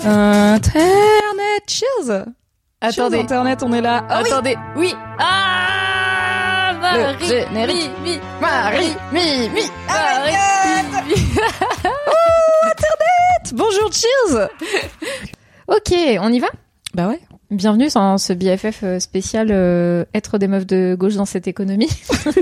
Internet, cheers Attendez. Cheers, Internet, on est là. Ah oui, Attendez, oui. Ah Marie, Le générique. mi, mi, Marie, mi, mi, Marie, mi, mi. bonjour, cheers Ok, on y va? Bah ouais. Bienvenue dans ce BFF euh, spécial euh, être des meufs de gauche dans cette économie.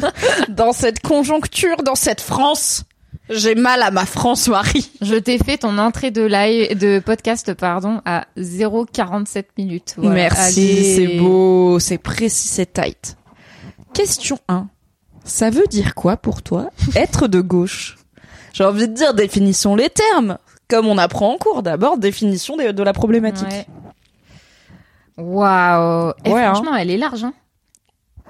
Dans cette conjoncture, dans cette France, j'ai mal à ma France, Marie. Je t'ai fait ton entrée de live de podcast pardon à 0,47 minutes. Voilà. Merci, c'est beau, c'est précis, c'est tight. Question 1. Ça veut dire quoi pour toi être de gauche? J'ai envie de dire définissons les termes, comme on apprend en cours. D'abord, définition de, de la problématique. Waouh. Eh, Ouais, hein. franchement, elle est large hein.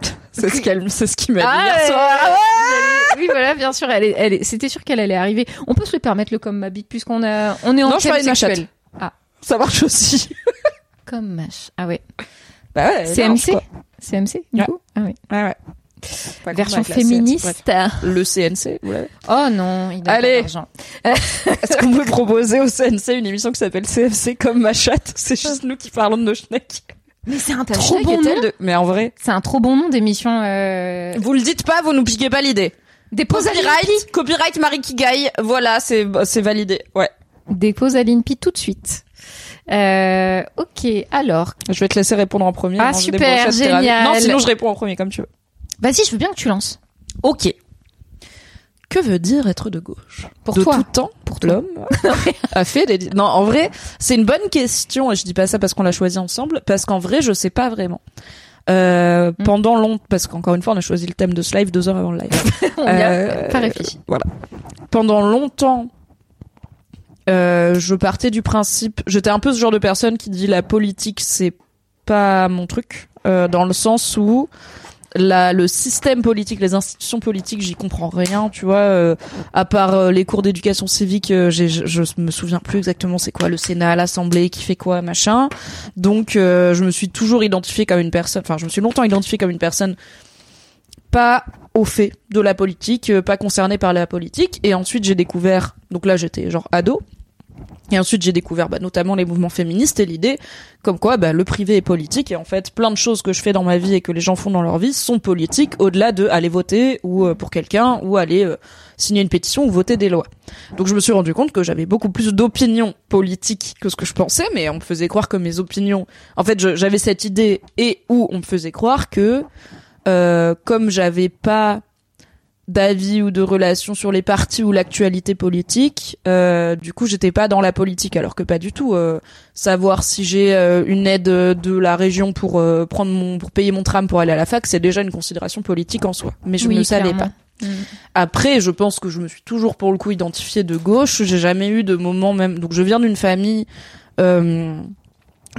C'est ce qu'elle, c'est ce qu'il m'a dit Ah, hier ouais, soir. ouais, ouais. Oui, voilà, bien sûr, elle est, elle est, c'était sûr qu'elle allait arriver. On peut se le permettre le comme ma bite puisqu'on a, on est en Non, je parlais de ma chatte. Ça marche aussi. Comme mâche. Ah ouais. Bah ouais. CMC. CMC, du Ouais. coup. Ah oui. Ouais, ouais. Pas Version féministe. CNC, Le CNC, vous l'avez Oh non, il Allez. Est-ce qu'on peut proposer au CNC une émission qui s'appelle CFC comme ma chatte? C'est juste nous qui parlons de nos schnecks. Mais c'est un Trop bon nom de... Mais en vrai... C'est un trop bon nom d'émission. Euh... Vous le dites pas, vous nous piquez pas l'idée. Dépose à l'INPI. Copyright, copyright Marie Kigai, voilà, c'est c'est validé. Ouais. Dépose à l'INPI tout de suite. Euh, ok, alors. Je vais te laisser répondre en premier. Ah, super, génial. Non, sinon je réponds en premier comme tu veux. Vas-y, je veux bien que tu lances. Ok. Que veut dire être de gauche? Pour de toi. tout temps, Pour l'homme a fait des... Non, en vrai, c'est une bonne question et je dis pas ça parce qu'on l'a choisi ensemble, parce qu'en vrai, je sais pas vraiment. Euh, Hmm. Pendant longtemps, parce qu'encore une fois, on a choisi le thème de ce live deux heures avant le live. On Euh, pas réfléchi. Voilà. Pendant longtemps, euh, je partais du principe, j'étais un peu ce genre de personne qui dit la politique c'est pas mon truc, euh, dans le sens où la, le système politique, les institutions politiques, j'y comprends rien, tu vois. euh, à part euh, les cours d'éducation civique, euh, je, je me souviens plus exactement c'est quoi le Sénat, l'Assemblée, qui fait quoi, machin. Donc, euh, je me suis toujours identifiée comme une personne. Enfin, je me suis longtemps identifiée comme une personne pas au fait de la politique, pas concernée par la politique. Et ensuite, j'ai découvert. Donc là, j'étais genre ado. Et ensuite, j'ai découvert bah, notamment les mouvements féministes et l'idée comme quoi bah, le privé est politique. Et en fait, plein de choses que je fais dans ma vie et que les gens font dans leur vie sont politiques, au-delà de aller voter ou euh, pour quelqu'un ou aller euh, signer une pétition ou voter des lois. Donc je me suis rendu compte que j'avais beaucoup plus d'opinions politiques que ce que je pensais, mais on me faisait croire que mes opinions... En fait, j'avais cette idée et où on me faisait croire que euh, comme j'avais pas d'avis ou de relations sur les partis ou l'actualité politique, euh, du coup j'étais pas dans la politique alors que pas du tout. euh, savoir si j'ai euh, une aide de la région pour euh, prendre mon pour payer mon tram pour aller à la fac, c'est déjà une considération politique en soi. Mais je Oui, ne savais clairement. pas. Après, je pense que je me suis toujours pour le coup identifiée de gauche. J'ai jamais eu de moment même. Donc je viens d'une famille, euh,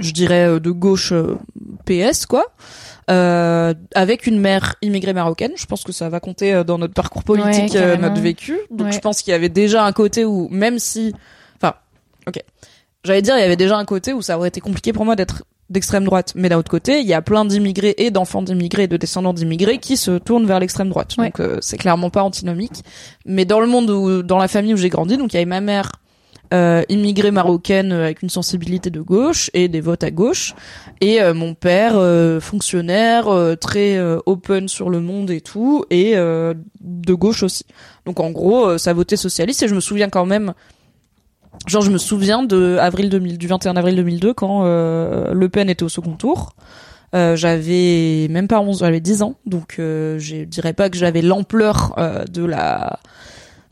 je dirais euh, de gauche euh, PS quoi. Euh, avec une mère immigrée marocaine, je pense que ça va compter euh, dans notre parcours politique, Ouais, euh, notre vécu. Donc Ouais. je pense qu'il y avait déjà un côté où, même si, enfin, ok, j'allais dire il y avait déjà un côté où ça aurait été compliqué pour moi d'être d'extrême droite, mais d'un autre côté, il y a plein d'immigrés et d'enfants d'immigrés et de descendants d'immigrés qui se tournent vers l'extrême droite. Ouais. Donc euh, c'est clairement pas antinomique. Mais dans le monde où, dans la famille où j'ai grandi, donc il y avait ma mère euh, immigrée marocaine euh, avec une sensibilité de gauche et des votes à gauche, et euh, mon père euh, fonctionnaire très open sur le monde et tout, et de gauche aussi. Donc en gros, ça votait socialiste et je me souviens quand même Genre, je me souviens de avril 2000, du 21 avril 2002 quand euh, Le Pen était au second tour. Euh, j'avais même pas 11, j'avais 10 ans, donc euh, je dirais pas que j'avais l'ampleur de la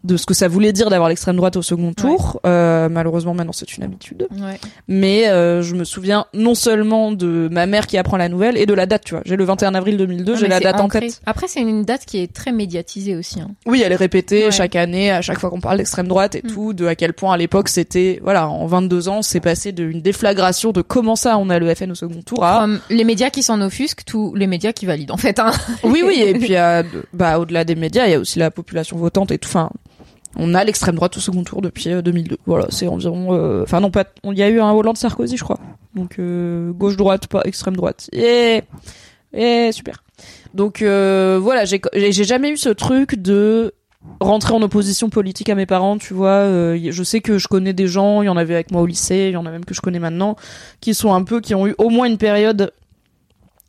de ce que ça voulait dire d'avoir l'extrême droite au second tour. Euh, malheureusement, maintenant c'est une habitude. Ouais. Mais euh, je me souviens non seulement de ma mère qui apprend la nouvelle et de la date. Tu vois, j'ai le 21 avril 2002, Non, j'ai la date en tête. Après, c'est une date qui est très médiatisée aussi. Hein. Oui, elle est répétée Ouais. chaque année, à chaque fois qu'on parle d'extrême droite et Mm. tout, de à quel point à l'époque c'était, voilà, en 22 ans, c'est passé d'une déflagration de comment ça on a le FN au second tour à Comme les médias qui s'en offusquent, tous les médias qui valident en fait. Hein. Oui, oui, et puis euh, bah, au-delà des médias, il y a aussi la population votante et tout. Enfin, on a l'extrême droite au second tour depuis euh, 2002. Voilà, c'est environ. euh, Enfin, non, pas. Il y a eu un Hollande-Sarkozy, je crois. Donc euh, gauche-droite, pas extrême-droite. Et et super. Donc euh, voilà, j'ai jamais eu ce truc de rentrer en opposition politique à mes parents, tu vois. euh, je sais que je connais des gens, il y en avait avec moi au lycée, il y en a même que je connais maintenant, qui sont un peu, qui ont eu au moins une période,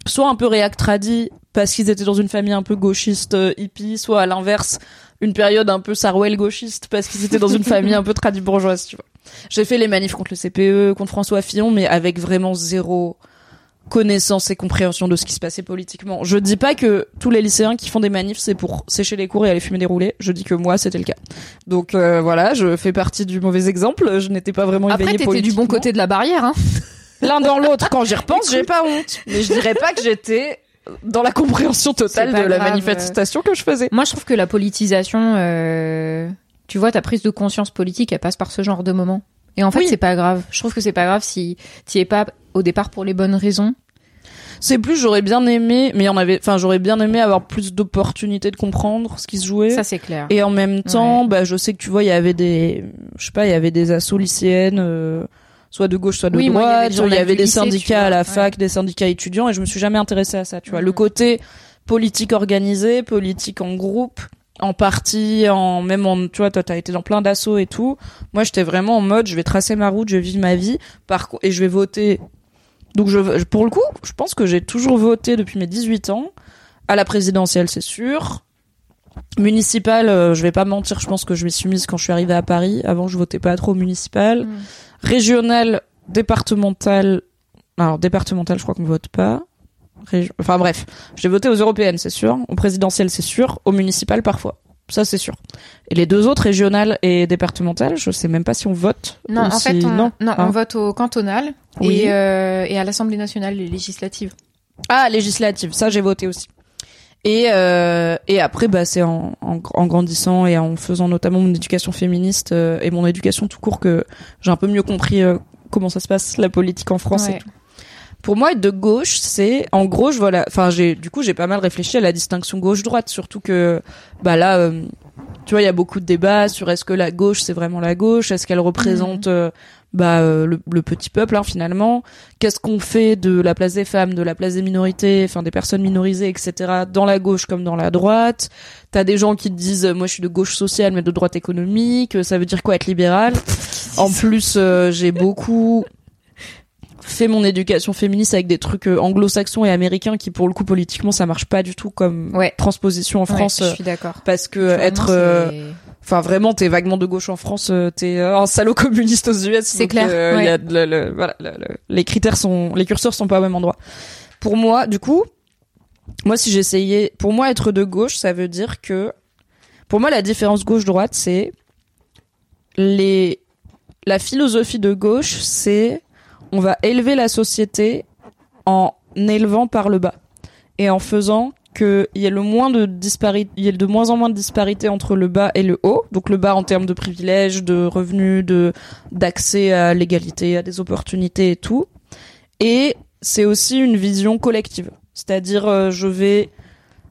soit un peu réactradi parce qu'ils étaient dans une famille un peu gauchiste euh, hippie, soit à l'inverse, une période un peu Sarwell gauchiste parce qu'ils étaient dans une famille un peu tradi bourgeoise, tu vois. J'ai fait les manifs contre le CPE, contre François Fillon, mais avec vraiment zéro connaissance et compréhension de ce qui se passait politiquement. Je dis pas que tous les lycéens qui font des manifs c'est pour sécher les cours et aller fumer des roulés. Je dis que moi c'était le cas. Donc euh, voilà, je fais partie du mauvais exemple. Je n'étais pas vraiment Après, éveillée t'étais du bon côté de la barrière. Hein. L'un dans l'autre. Quand j'y repense, j'ai pas honte. Mais je dirais pas que j'étais dans la compréhension totale de la grave, manifestation que je faisais. Moi, je trouve que la politisation, euh, tu vois, ta prise de conscience politique, elle passe par ce genre de moment. Et en fait, Oui. c'est pas grave. Je trouve que c'est pas grave si t'y es pas au départ pour les bonnes raisons. C'est plus j'aurais bien aimé, mais il y en avait, enfin j'aurais bien aimé avoir plus d'opportunités de comprendre ce qui se jouait. Ça, c'est clair. Et en même temps, Ouais. bah, je sais que tu vois, il y avait des, je sais pas, il y avait des assos lycéennes, euh, soit de gauche, soit de Oui, moi, il y avait droite. Il y, avait des lycée, syndicats à la ouais. fac, des syndicats étudiants, et je me suis jamais intéressée à ça. Tu vois, le côté politique organisé, politique en groupe, en partie, en même en, tu vois, toi, t'as été dans plein d'assauts et tout. Moi, j'étais vraiment en mode, je vais tracer ma route, je vais vivre ma vie, par et je vais voter. Donc, je, pour le coup, je pense que j'ai toujours voté depuis mes 18 ans à la présidentielle, c'est sûr. Municipal, euh, je vais pas mentir, je pense que je m'y suis mise quand je suis arrivée à Paris. Avant, je votais pas trop municipal. Mm. Régional, départemental. Alors, départemental, je crois qu'on vote pas. Régi- Enfin bref, j'ai voté aux européennes, c'est sûr. Au présidentiel, c'est sûr. Au municipal, parfois. Ça, c'est sûr. Et les deux autres, régionales et départementales, je sais même pas si on vote. Non, en si- fait, on, non, Ah. on vote au cantonal Oui. et, euh, et à l'Assemblée nationale, les législatives. Ah, législative, ça j'ai voté aussi. Et euh, et après bah c'est en, en, en grandissant et en faisant notamment mon éducation féministe euh, et mon éducation tout court que j'ai un peu mieux compris euh, comment ça se passe la politique en France et tout. Pour moi être de gauche, c'est en gros je vois la enfin j'ai du coup j'ai pas mal réfléchi à la distinction gauche droite surtout que bah là euh, tu vois il y a beaucoup de débats sur est-ce que la gauche c'est vraiment la gauche, est-ce qu'elle représente euh, bah euh, le, le petit peuple hein, finalement qu'est-ce qu'on fait de la place des femmes, de la place des minorités, enfin des personnes minorisées, etc. dans la gauche comme dans la droite? T'as des gens qui te disent, euh, moi je suis de gauche sociale mais de droite économique. Ça veut dire quoi être libéral? En plus, euh, j'ai beaucoup fait mon éducation féministe avec des trucs euh, anglo-saxons et américains qui pour le coup politiquement ça marche pas du tout comme Ouais. transposition en France Ouais, je suis d'accord. parce que être euh, Enfin, vraiment, t'es vaguement de gauche en France, euh, t'es euh, un salaud communiste aux US. C'est clair, euh, ouais. il y a de- le- le- voilà, le- le- les critères sont, les curseurs sont pas au même endroit. Pour moi, du coup, moi, si j'essayais, pour moi, être de gauche, ça veut dire que, pour moi, la différence gauche-droite, c'est les, la philosophie de gauche, c'est on va élever la société en élevant par le bas et en faisant qu'il y ait le moins de disparité, il y ait de moins en moins de disparité entre le bas et le haut. Donc le bas en termes de privilèges, de revenus, de d'accès à l'égalité, à des opportunités et tout. Et c'est aussi une vision collective. C'est-à-dire, euh, je vais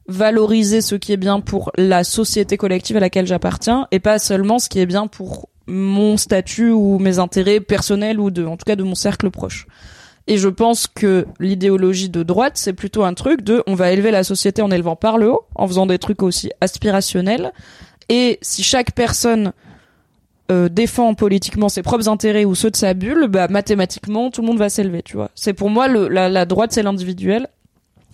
valoriser ce qui est bien pour la société collective à laquelle j'appartiens et pas seulement ce qui est bien pour mon statut ou mes intérêts personnels ou de, en tout cas de mon cercle proche. Et je pense que l'idéologie de droite, c'est plutôt un truc de on va élever la société en élevant par le haut, en faisant des trucs aussi aspirationnels. Et si chaque personne euh, défend politiquement ses propres intérêts ou ceux de sa bulle, bah mathématiquement tout le monde va s'élever, tu vois. C'est pour moi le, la, la droite c'est l'individuel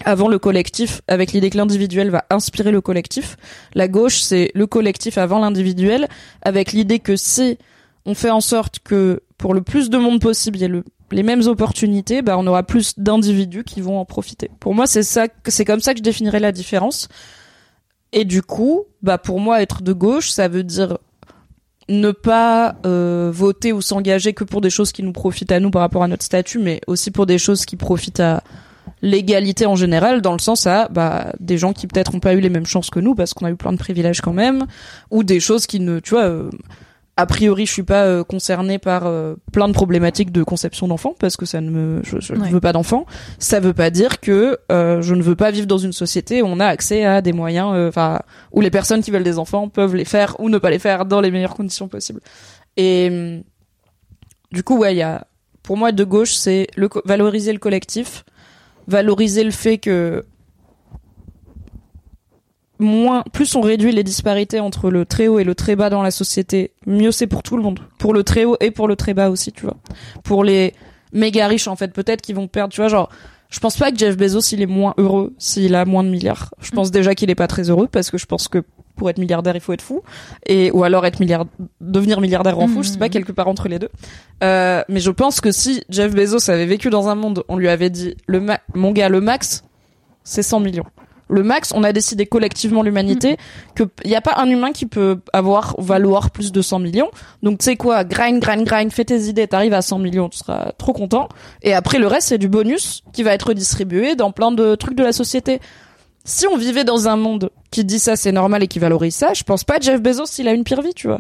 avant le collectif, avec l'idée que l'individuel va inspirer le collectif. La gauche c'est le collectif avant l'individuel, avec l'idée que si on fait en sorte que pour le plus de monde possible il y ait le les mêmes opportunités, bah, on aura plus d'individus qui vont en profiter. Pour moi, c'est ça, c'est comme ça que je définirais la différence. Et du coup, bah pour moi, être de gauche, ça veut dire ne pas euh, voter ou s'engager que pour des choses qui nous profitent à nous par rapport à notre statut, mais aussi pour des choses qui profitent à l'égalité en général, dans le sens à bah, des gens qui peut-être ont pas eu les mêmes chances que nous parce qu'on a eu plein de privilèges quand même, ou des choses qui ne, tu vois, euh, a priori, je suis pas euh, concernée par euh, plein de problématiques de conception d'enfants parce que ça ne me, je, je ne veux pas d'enfants. Ça veut pas dire que euh, je ne veux pas vivre dans une société où on a accès à des moyens, euh, enfin, où les personnes qui veulent des enfants peuvent les faire ou ne pas les faire dans les meilleures conditions possibles. Et hum, du coup, ouais, il y a, pour moi, de gauche, c'est le valoriser le collectif, valoriser le fait que moins, plus on réduit les disparités entre le très haut et le très bas dans la société, mieux c'est pour tout le monde. Pour le très haut et pour le très bas aussi, tu vois. Pour les méga riches, en fait, peut-être qu'ils vont perdre, tu vois, genre, je pense pas que Jeff Bezos, il est moins heureux s'il a moins de milliards. Je pense déjà qu'il est pas très heureux parce que je pense que pour être milliardaire, il faut être fou. Et, ou alors être milliard, devenir milliardaire en fou, je sais pas, Mhm. quelque part entre les deux. Euh, mais je pense que si Jeff Bezos avait vécu dans un monde, on lui avait dit, le ma- mon gars, le max, c'est 100 millions. Le max, on a décidé collectivement l'humanité que il y a pas un humain qui peut avoir valoir plus de 100 millions. Donc tu sais quoi, grind, grind, grind, fais tes idées, t'arrives à 100 millions, tu seras trop content. Et après le reste c'est du bonus qui va être redistribué dans plein de trucs de la société. Si on vivait dans un monde qui dit ça c'est normal et qui valorise ça, je pense pas Jeff Bezos il a une pire vie, tu vois.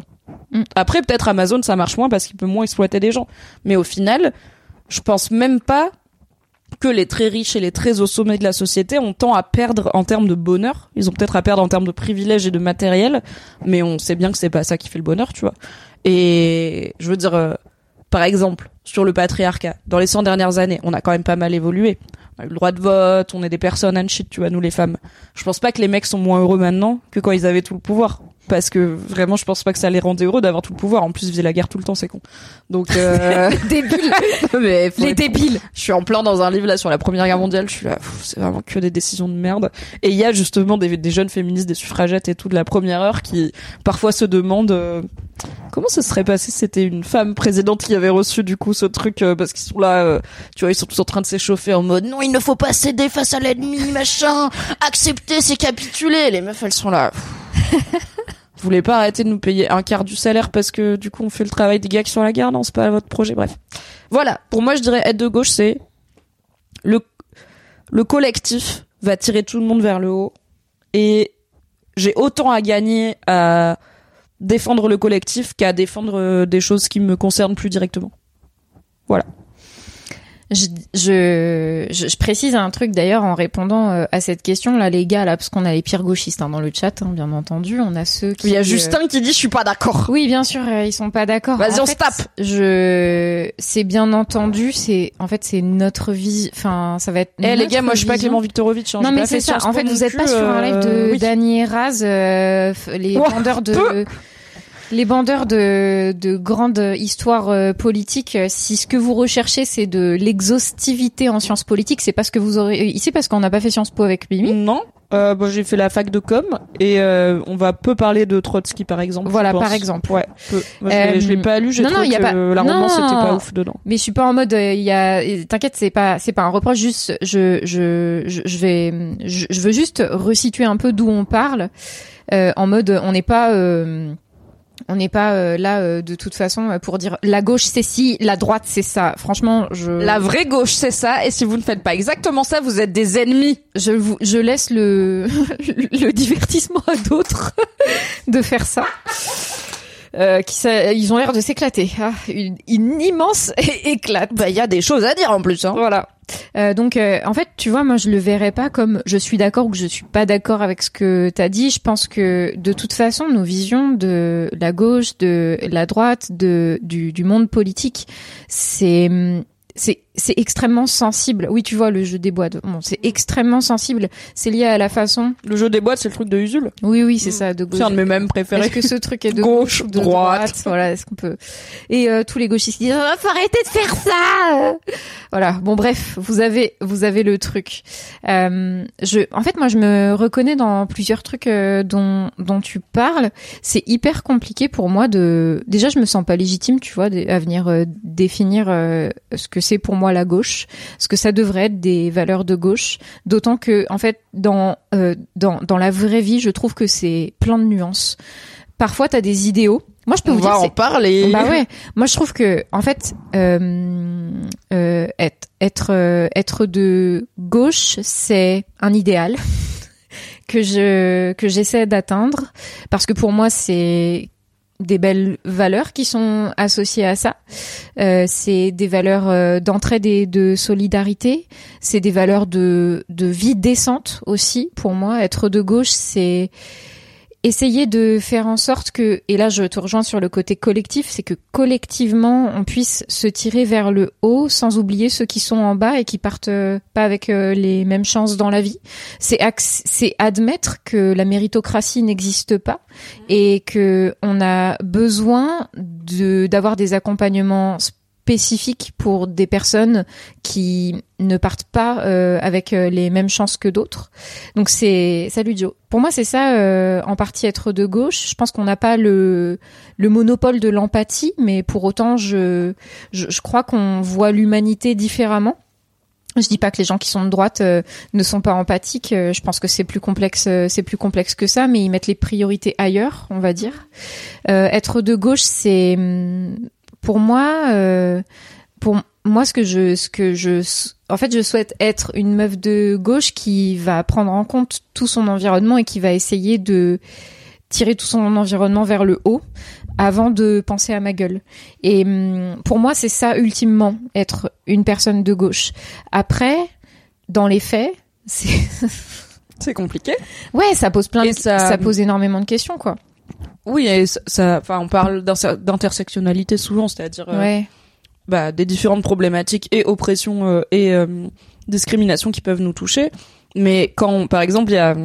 Mm. Après peut-être Amazon ça marche moins parce qu'il peut moins exploiter des gens. Mais au final, je pense même pas que les très riches et les très au sommet de la société ont tant à perdre en termes de bonheur. Ils ont peut-être à perdre en termes de privilèges et de matériel, mais on sait bien que c'est pas ça qui fait le bonheur, tu vois. Et je veux dire, euh, par exemple, sur le patriarcat, dans les 100 dernières années, on a quand même pas mal évolué. On a eu le droit de vote, on est des personnes and shit, tu vois, nous les femmes. Je pense pas que les mecs sont moins heureux maintenant que quand ils avaient tout le pouvoir. Parce que vraiment, je pense pas que ça les rendait heureux d'avoir tout le pouvoir. En plus, ils faisaient la guerre tout le temps, c'est con. Donc, euh... Débile. mais Les débiles. je suis en plein dans un livre là sur la Première Guerre mondiale. Je suis là, c'est vraiment que des décisions de merde. Et il y a justement des, des jeunes féministes, des suffragettes et tout de la première heure qui parfois se demandent euh, comment ce serait passé si c'était une femme présidente qui avait reçu du coup ce truc euh, parce qu'ils sont là, euh, tu vois, ils sont tous en train de s'échauffer en mode non, il ne faut pas céder face à l'ennemi, machin, accepter, c'est capituler. Les meufs, elles sont là. Vous voulez pas arrêter de nous payer un quart du salaire parce que du coup on fait le travail des gars qui sont à la guerre Non, c'est pas votre projet. Bref. Voilà. Pour moi, je dirais être de gauche, c'est le, le collectif va tirer tout le monde vers le haut. Et j'ai autant à gagner à défendre le collectif qu'à défendre euh, des choses qui me concernent plus directement. Je, je, je, je précise un truc d'ailleurs en répondant euh, à cette question là les gars là parce qu'on a les pires gauchistes hein, dans le chat hein, bien entendu on a ceux qui Il y a euh, Justin qui dit je suis pas d'accord. oui bien sûr euh, ils sont pas d'accord Vas-y, En on fait, se tape. je c'est bien entendu c'est en fait c'est notre vie enfin ça va être Eh les gars, moi je suis pas. Clément Viktorovitch. hein, non mais c'est ça en fait vous êtes pas sur un live de oui. Dany Raz euh, les Ouah, bandeurs de peu. Les bandeurs de, de grandes histoires euh, politiques, euh, si ce que vous recherchez c'est de l'exhaustivité en sciences politiques, c'est parce que vous aurez ici parce qu'on n'a pas fait Sciences Po avec Mimi. Non. Euh, bon, j'ai fait la fac de com et euh, on va peu parler de Trotsky par exemple. Voilà, par exemple. Ouais. Peu. Moi, je l'ai- Euh, je l'ai pas lu. J'ai non, non, trouvé y a que pas- la non. romance était pas ouf dedans. Mais je suis pas en mode il y a t'inquiète c'est pas c'est pas un reproche juste je je je, vais je, je veux juste resituer un peu d'où on parle euh, en mode on n'est pas euh, on n'est pas euh, là euh, de toute façon euh, pour dire la gauche c'est ci, la droite c'est ça. Franchement, je La vraie gauche, c'est ça. Et si vous ne faites pas exactement ça, vous êtes des ennemis. je vous je laisse le le divertissement à d'autres de faire ça. Euh, qui ils ont l'air de s'éclater. Ah, une, une immense éclate. Bah, il y a des choses à dire en plus. Hein. Voilà. Euh, donc, euh, en fait, tu vois, moi, je le verrais pas comme je suis d'accord ou que je suis pas d'accord avec ce que t'as dit. Je pense que de toute façon, nos visions de la gauche, de la droite, de du, du monde politique, c'est c'est c'est extrêmement sensible. Oui, tu vois, le jeu des boîtes. Bon, c'est extrêmement sensible. C'est lié à la façon. Le jeu des boîtes, c'est le truc de Usul. Oui, oui, c'est Mm. ça. De gauche. C'est un de mes mêmes préférés. Est-ce que ce truc est de Gauche, gauche, ou de droite. droite, Voilà, est-ce qu'on peut Et euh, tous les gauchistes disent oh, faut arrêter de faire ça. Voilà. Bon bref, vous avez vous avez le truc. Euh, je en fait moi je me reconnais dans plusieurs trucs euh, dont dont tu parles. C'est hyper compliqué pour moi de déjà je me sens pas légitime, tu vois, à venir euh, définir euh, ce que c'est pour moi moi la gauche, parce que ça devrait être des valeurs de gauche. D'autant que, en fait, dans euh, dans dans la vraie vie, je trouve que c'est plein de nuances. Parfois, t'as des idéaux. Moi, je peux On vous va dire, en parler. bah ouais. Moi, je trouve que, en fait, euh, euh, être être être de gauche, c'est un idéal que je que j'essaie d'atteindre parce que pour moi, c'est des belles valeurs qui sont associées à ça. Euh, c'est des valeurs euh, d'entraide et de solidarité. C'est des valeurs de de vie décente aussi. Pour moi, être de gauche, c'est essayer de faire en sorte que, et là je te rejoins sur le côté collectif, c'est que collectivement on puisse se tirer vers le haut sans oublier ceux qui sont en bas et qui partent euh, pas avec euh, les mêmes chances dans la vie. C'est c'est admettre que la méritocratie n'existe pas et que on a besoin de d'avoir des accompagnements spécifiques pour des personnes qui ne partent pas euh, avec euh, les mêmes chances que d'autres. Donc c'est salut Joe. Pour moi c'est ça euh, en partie être de gauche. Je pense qu'on n'a pas le le monopole de l'empathie, mais pour autant je je, je crois qu'on voit l'humanité différemment. Je dis pas que les gens qui sont de droite euh, ne sont pas empathiques. euh, je pense que c'est plus complexe, euh, c'est plus complexe que ça, mais ils mettent les priorités ailleurs, on va dire. Euh, être de gauche, c'est hum, pour moi, euh, pour moi ce que je, ce que je, en fait, je souhaite être une meuf de gauche qui va prendre en compte tout son environnement et qui va essayer de tirer tout son environnement vers le haut avant de penser à ma gueule. Et hum, pour moi, c'est ça ultimement être une personne de gauche. Après, dans les faits, c'est C'est compliqué. ouais, ça pose plein de ça- ça pose énormément de questions quoi. Oui, et ça- ça, enfin, on parle d'inter- d'intersectionnalité souvent, c'est-à-dire euh, Ouais. bah, des différentes problématiques et oppressions euh, et euh, discriminations qui peuvent nous toucher. Mais quand, par exemple, il y a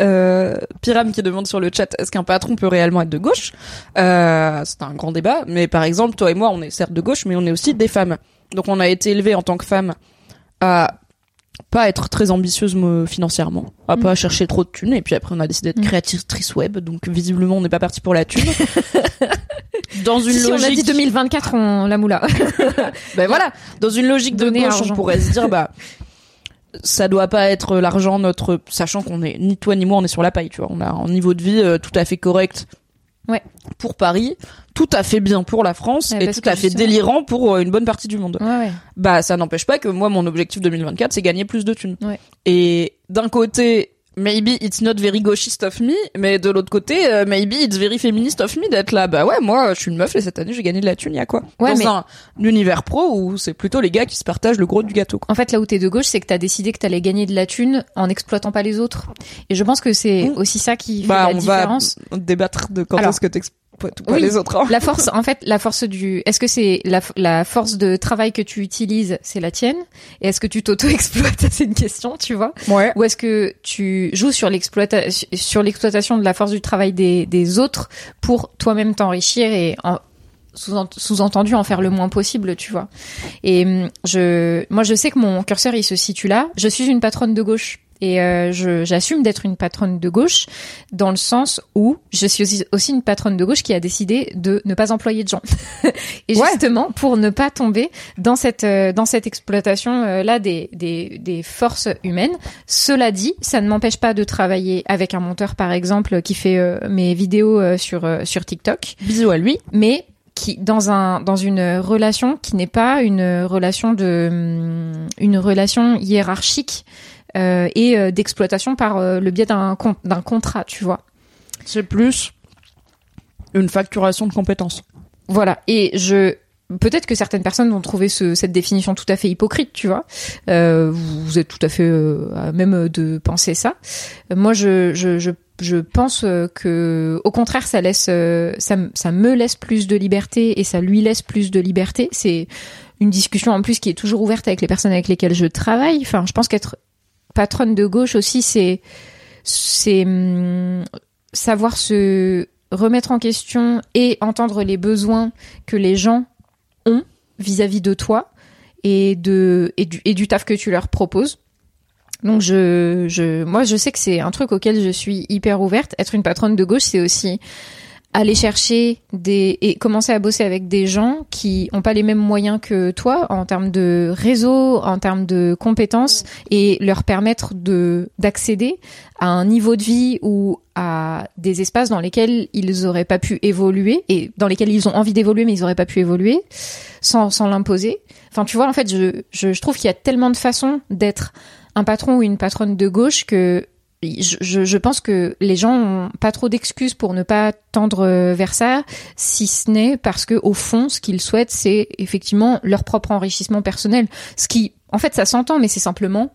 euh, Pyram qui demande sur le chat est-ce qu'un patron peut réellement être de gauche? Euh, C'est un grand débat. Mais par exemple, toi et moi, on est certes de gauche, mais on est aussi des femmes. Donc on a été élevés en tant que femmes à pas être très ambitieuse financièrement, à Mm. pas chercher trop de thunes. Et puis après, on a décidé d'être Mm. créatrice web. Donc visiblement, on n'est pas parti pour la thune. Dans une Si, logique on a dit 2024, on la moula. ben voilà, dans une logique de gauche, on pourrait se dire bah ça doit pas être l'argent notre sachant qu'on est ni toi ni moi on est sur la paille, tu vois. On a un niveau de vie euh, tout à fait correct. Ouais. Pour Paris, tout à fait bien pour la France Ouais, et tout à fait délirant pour euh, une bonne partie du monde. Bah ça n'empêche pas que moi mon objectif 2024 c'est gagner plus de thunes. Et d'un côté Maybe it's not very gauchiste of me, mais de l'autre côté, euh, maybe it's very féministe of me d'être là. Bah ouais, moi, je suis une meuf et cette année, j'ai gagné de la thune, y a quoi Ouais, Dans mais- un univers pro où c'est plutôt les gars qui se partagent le gros du gâteau. Quoi. En fait, là où t'es de gauche, c'est que t'as décidé que t'allais gagner de la thune en exploitant pas les autres. Et je pense que c'est Mm. aussi ça qui fait Bah, la on différence. va débattre de quand est-ce que t'exploites Oui. les autres. hein. La force, en fait, la force du, est-ce que c'est la, la force de travail que tu utilises, c'est la tienne? Et est-ce que tu t'auto-exploites? C'est une question, tu vois? Ouais. Ou est-ce que tu joues sur l'exploitation, sur l'exploitation de la force du travail des, des autres pour toi-même t'enrichir et en, sous- sous-entendu en faire le moins possible, tu vois? Et hum, je, moi, je sais que mon curseur il se situe là. Je suis une patronne de gauche. Et euh, j'assume d'être une patronne de gauche dans le sens où je suis aussi, aussi une patronne de gauche qui a décidé de ne pas employer de gens. Et Ouais. justement pour ne pas tomber dans cette euh, dans cette exploitation euh, là des, des des forces humaines. Cela dit, ça ne m'empêche pas de travailler avec un monteur par exemple qui fait euh, mes vidéos euh, sur euh, sur TikTok, Bisous à lui. mais qui dans un dans une relation qui n'est pas une relation de hum, une relation hiérarchique et euh, d'exploitation par euh, le biais d'un d'un contrat, tu vois. C'est plus une facturation de compétences. Voilà. Et je peut-être que certaines personnes vont trouver ce, cette définition tout à fait hypocrite, tu vois. Euh, vous, êtes tout à fait euh, à même de penser ça. Euh, Moi, je je je je pense euh, que au contraire, ça laisse euh, ça me- ça me laisse plus de liberté et ça lui laisse plus de liberté. C'est une discussion en plus qui est toujours ouverte avec les personnes avec lesquelles je travaille. Enfin, je pense qu'être patronne de gauche aussi, c'est c'est hum, savoir se remettre en question et entendre les besoins que les gens ont vis-à-vis de toi et de et du, et du taf que tu leur proposes. Donc je je moi je sais que c'est un truc auquel je suis hyper ouverte. Être une patronne de gauche, c'est aussi aller chercher des et commencer à bosser avec des gens qui ont pas les mêmes moyens que toi en termes de réseau, en termes de compétences et leur permettre de d'accéder à un niveau de vie ou à des espaces dans lesquels ils auraient pas pu évoluer et dans lesquels ils ont envie d'évoluer mais ils auraient pas pu évoluer sans sans l'imposer. Enfin, tu vois, en fait, je je, je trouve qu'il y a tellement de façons d'être un patron ou une patronne de gauche que je, je, pense que les gens ont pas trop d'excuses pour ne pas tendre vers ça, si ce n'est parce que au fond, ce qu'ils souhaitent, c'est effectivement leur propre enrichissement personnel. Ce qui, en fait, ça s'entend, mais c'est simplement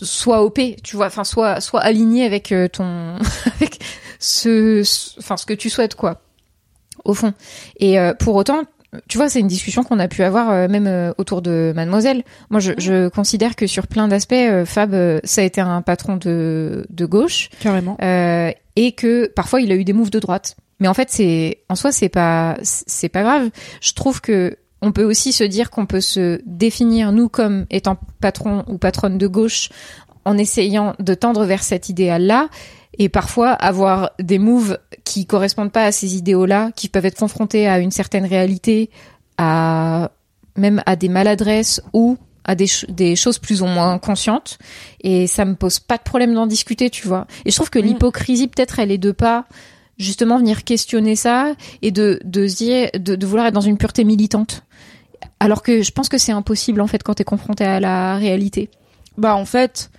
soit op, tu vois, enfin soit soit aligné avec euh, ton avec ce, enfin ce que tu souhaites quoi, au fond. Et euh, pour autant, tu vois, c'est une discussion qu'on a pu avoir euh, même euh, autour de Mademoiselle. Moi, je, je considère que sur plein d'aspects, euh, Fab, ça a été un patron de, de gauche. Carrément. et que parfois, il a eu des moves de droite. Mais en fait, c'est en soi, c'est pas c'est pas grave. Je trouve que on peut aussi se dire qu'on peut se définir nous comme étant patron ou patronne de gauche en essayant de tendre vers cet idéal-là et parfois avoir des moves qui correspondent pas à ces idéaux-là, qui peuvent être confrontés à une certaine réalité, à même à des maladresses ou à des, des choses plus ou moins conscientes. Et ça me pose pas de problème d'en discuter, tu vois. Et je trouve que l'hypocrisie, peut-être, elle est de pas justement venir questionner ça et de, de de, de vouloir être dans une pureté militante. Alors que je pense que c'est impossible, en fait, quand t'es confronté à la réalité. Bah, en fait,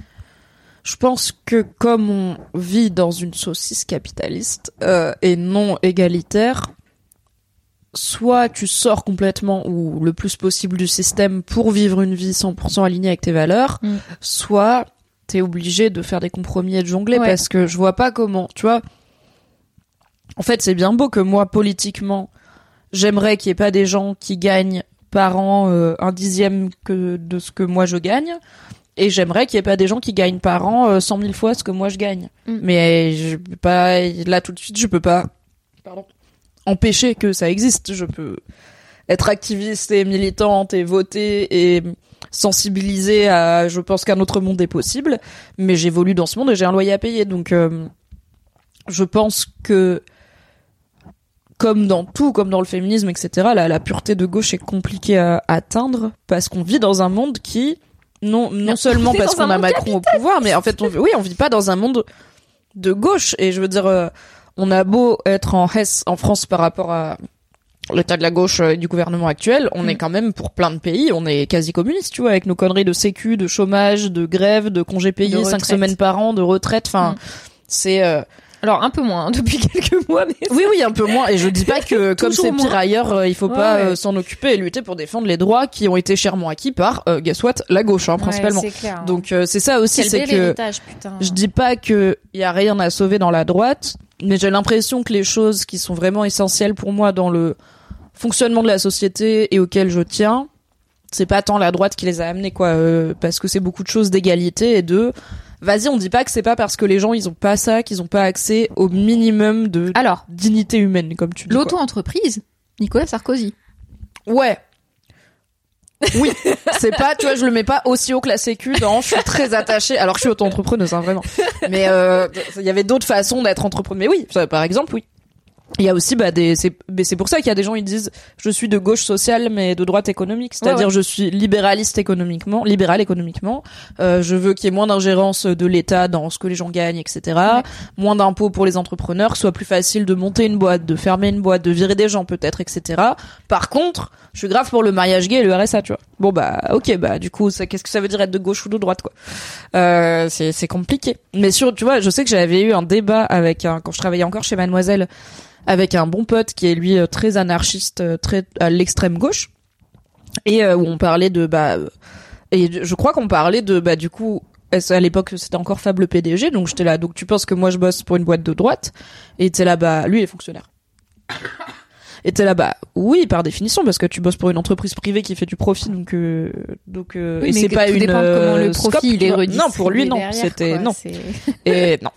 je pense que comme on vit dans une saucisse capitaliste euh, et non égalitaire, soit tu sors complètement ou le plus possible du système pour vivre une vie 100% alignée avec tes valeurs, mm. soit t'es obligé de faire des compromis et de jongler parce que je vois pas comment, tu vois. En fait, c'est bien beau que moi, politiquement, j'aimerais qu'il y ait pas des gens qui gagnent par an euh, un dixième que de ce que moi je gagne. Et j'aimerais qu'il y ait pas des gens qui gagnent par an 100 euh, 000 fois ce que moi je gagne. Mm. Mais je peux pas, là tout de suite, je peux pas Pardon. empêcher que ça existe. Je peux être activiste et militante et voter et sensibiliser à, je pense qu'un autre monde est possible. Mais j'évolue dans ce monde et j'ai un loyer à payer. Donc, euh, je pense que comme dans tout, comme dans le féminisme, etc., la, la pureté de gauche est compliquée à atteindre parce qu'on vit dans un monde qui non, non seulement parce qu'on a Macron au pouvoir, mais en fait, on, oui, on vit pas dans un monde de gauche. Et je veux dire, euh, on a beau être en Hesse, en France, par rapport à l'état de la gauche et du gouvernement actuel, on est mm. quand même pour plein de pays, on est quasi communiste, tu vois, avec nos conneries de sécu, de chômage, de grève, de congés payés, cinq semaines par an, de retraite. Enfin, mm. c'est euh, alors un peu moins hein, depuis quelques mois. Mais oui, oui, un peu moins. Et je dis pas que comme c'est pire ailleurs, euh, il faut pas euh, s'en occuper et lutter pour défendre les droits qui ont été chèrement acquis par, euh, guess what, la gauche hein, principalement. Clair, hein. Donc c'est ça aussi, c'est que je dis pas que y a rien à sauver dans la droite, mais j'ai l'impression que les choses qui sont vraiment essentielles pour moi dans le fonctionnement de la société et auxquelles je tiens, c'est pas tant la droite qui les a amenés quoi, parce que c'est beaucoup de choses d'égalité et de Vas-y, on dit pas que c'est pas parce que les gens ils ont pas ça qu'ils ont pas accès au minimum de Alors, dignité humaine comme tu dis. L'auto-entreprise, Nicolas Sarkozy. Ouais. Oui, c'est pas, tu vois, je le mets pas aussi haut que la sécu dans je suis très attachée, alors que je suis auto-entrepreneuse, hein, vraiment. Mais euh, il y avait d'autres façons d'être entrepreneuse. Mais oui, ça, par exemple, oui. Il y a aussi bah des c'est c'est pour ça qu'il y a des gens ils disent je suis de gauche sociale mais de droite économique. C'est-à-dire je suis libéraliste économiquement libéral économiquement. Euh, je veux qu'il y ait moins d'ingérence de l'État dans ce que les gens gagnent etc moins d'impôts pour les entrepreneurs. Soit plus facile de monter une boîte de fermer une boîte de virer des gens peut-être etc par contre je suis grave pour le mariage gay et le RSA tu vois. Bon bah ok bah du coup ça qu'est-ce que ça veut dire être de gauche ou de droite quoi? Euh, c'est c'est compliqué. Mais sur tu vois je sais que j'avais eu un débat avec un quand je travaillais encore chez Mademoiselle avec un bon pote qui est lui euh, très anarchiste, euh, très à l'extrême gauche, et euh, où on parlait de bah et je crois qu'on parlait de bah du coup à l'époque c'était encore Fab le PDG donc j'étais là donc tu penses que moi je bosse pour une boîte de droite? Et t'es là bas lui est fonctionnaire et t'es là bas oui par définition parce que tu bosses pour une entreprise privée qui fait du profit donc euh, donc euh, et c'est pas une comment le profit il est non pour lui non c'était non. et non.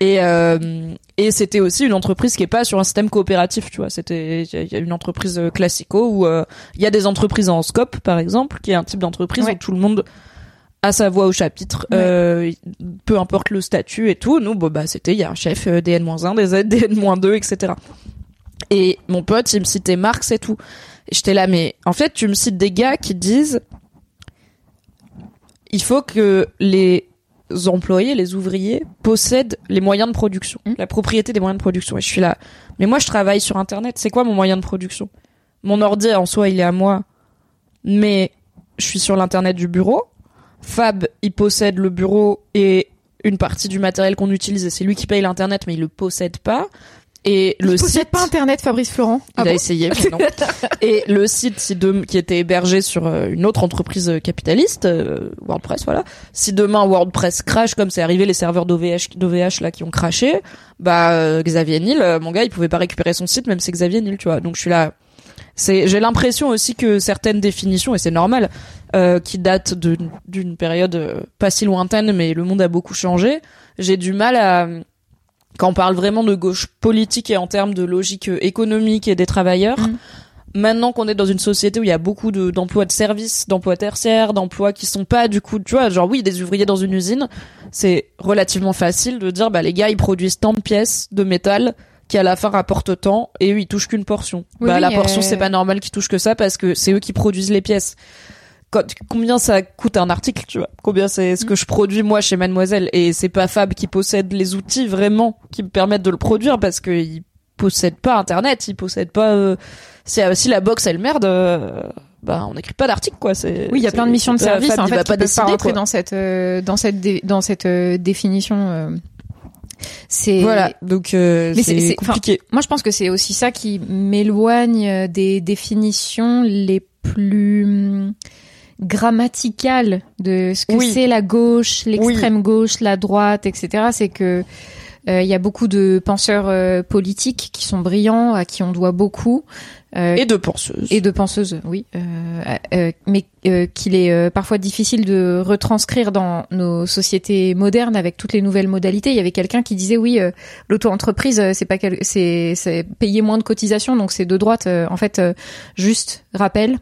Et euh, et c'était aussi une entreprise qui est pas sur un système coopératif tu vois. C'était il y a une entreprise classico où il y a des entreprises en scope par exemple qui est un type d'entreprise où tout le monde à sa voix au chapitre, euh, peu importe le statut et tout. Nous, bon, bah, c'était, il y a un chef euh, DN-1, des aides DN-2, etc. Et mon pote, il me citait Marx et tout. Et j'étais là, mais en fait, tu me cites des gars qui disent, il faut que les employés, les ouvriers, possèdent les moyens de production, Mmh. la propriété des moyens de production. Et je suis là, mais moi, je travaille sur Internet. C'est quoi mon moyen de production? Mon ordi, en soi, il est à moi, mais je suis sur l'internet du bureau. Fab, il possède le bureau et une partie du matériel qu'on utilise. et C'est lui qui paye l'internet, mais il le possède pas. Et le Il site, pas Internet, Fabrice Florent. il Ah a bon essayé, mais non. et le site, si de- qui était hébergé sur euh, une autre entreprise euh, capitaliste, euh, WordPress, voilà. Si demain WordPress crash, comme c'est arrivé, les serveurs d'OVH, d'OVH là qui ont craché, bah Xavier euh, mon gars, il pouvait pas récupérer son site, même si c'est Xavier Niel, tu vois. Donc je suis là. C'est, j'ai l'impression aussi que certaines définitions, et c'est normal, euh, qui datent d'une, d'une période pas si lointaine, mais le monde a beaucoup changé. J'ai du mal à quand on parle vraiment de gauche politique et en termes de logique économique et des travailleurs, Mm. maintenant qu'on est dans une société où il y a beaucoup de, d'emplois de services, d'emplois tertiaires, d'emplois qui sont pas du coup, tu vois, genre oui, des ouvriers dans une usine, c'est relativement facile de dire, bah les gars, ils produisent tant de pièces de métal qui à la fin rapportent tant et eux ils touchent qu'une portion. Oui, bah oui, la portion euh, c'est pas normal qu'ils touchent que ça parce que c'est eux qui produisent les pièces. Combien ça coûte un article, tu vois? Combien c'est ce que je produis moi chez Mademoiselle? Et c'est pas Fab qui possède les outils vraiment qui me permettent de le produire parce que il possède pas internet, il possède pas euh, si, si la box elle merde euh, bah on n'écrit pas d'article quoi, c'est Oui, il y a plein de missions de Fab, service il en va fait pas qui peuvent décider pas rentrer quoi. dans cette euh, dans cette dé- dans cette euh, définition. euh. C'est Voilà, donc euh, c'est- enfin, compliqué. Moi, je pense que c'est aussi ça qui m'éloigne euh, des définitions les plus grammaticales de ce que Oui. c'est la gauche, l'extrême gauche, la droite, etc. C'est que euh, il y a beaucoup de penseurs euh, politiques qui sont brillants, à qui on doit beaucoup, euh, Et de penseuses. et de penseuses, oui, euh, euh, mais euh, qu'il est euh, parfois difficile de retranscrire dans nos sociétés modernes avec toutes les nouvelles modalités. Il y avait quelqu'un qui disait oui, euh, l'auto-entreprise, c'est pas quel- c'est payer moins de cotisations, donc c'est de droite. Euh, en fait, euh, juste rappel.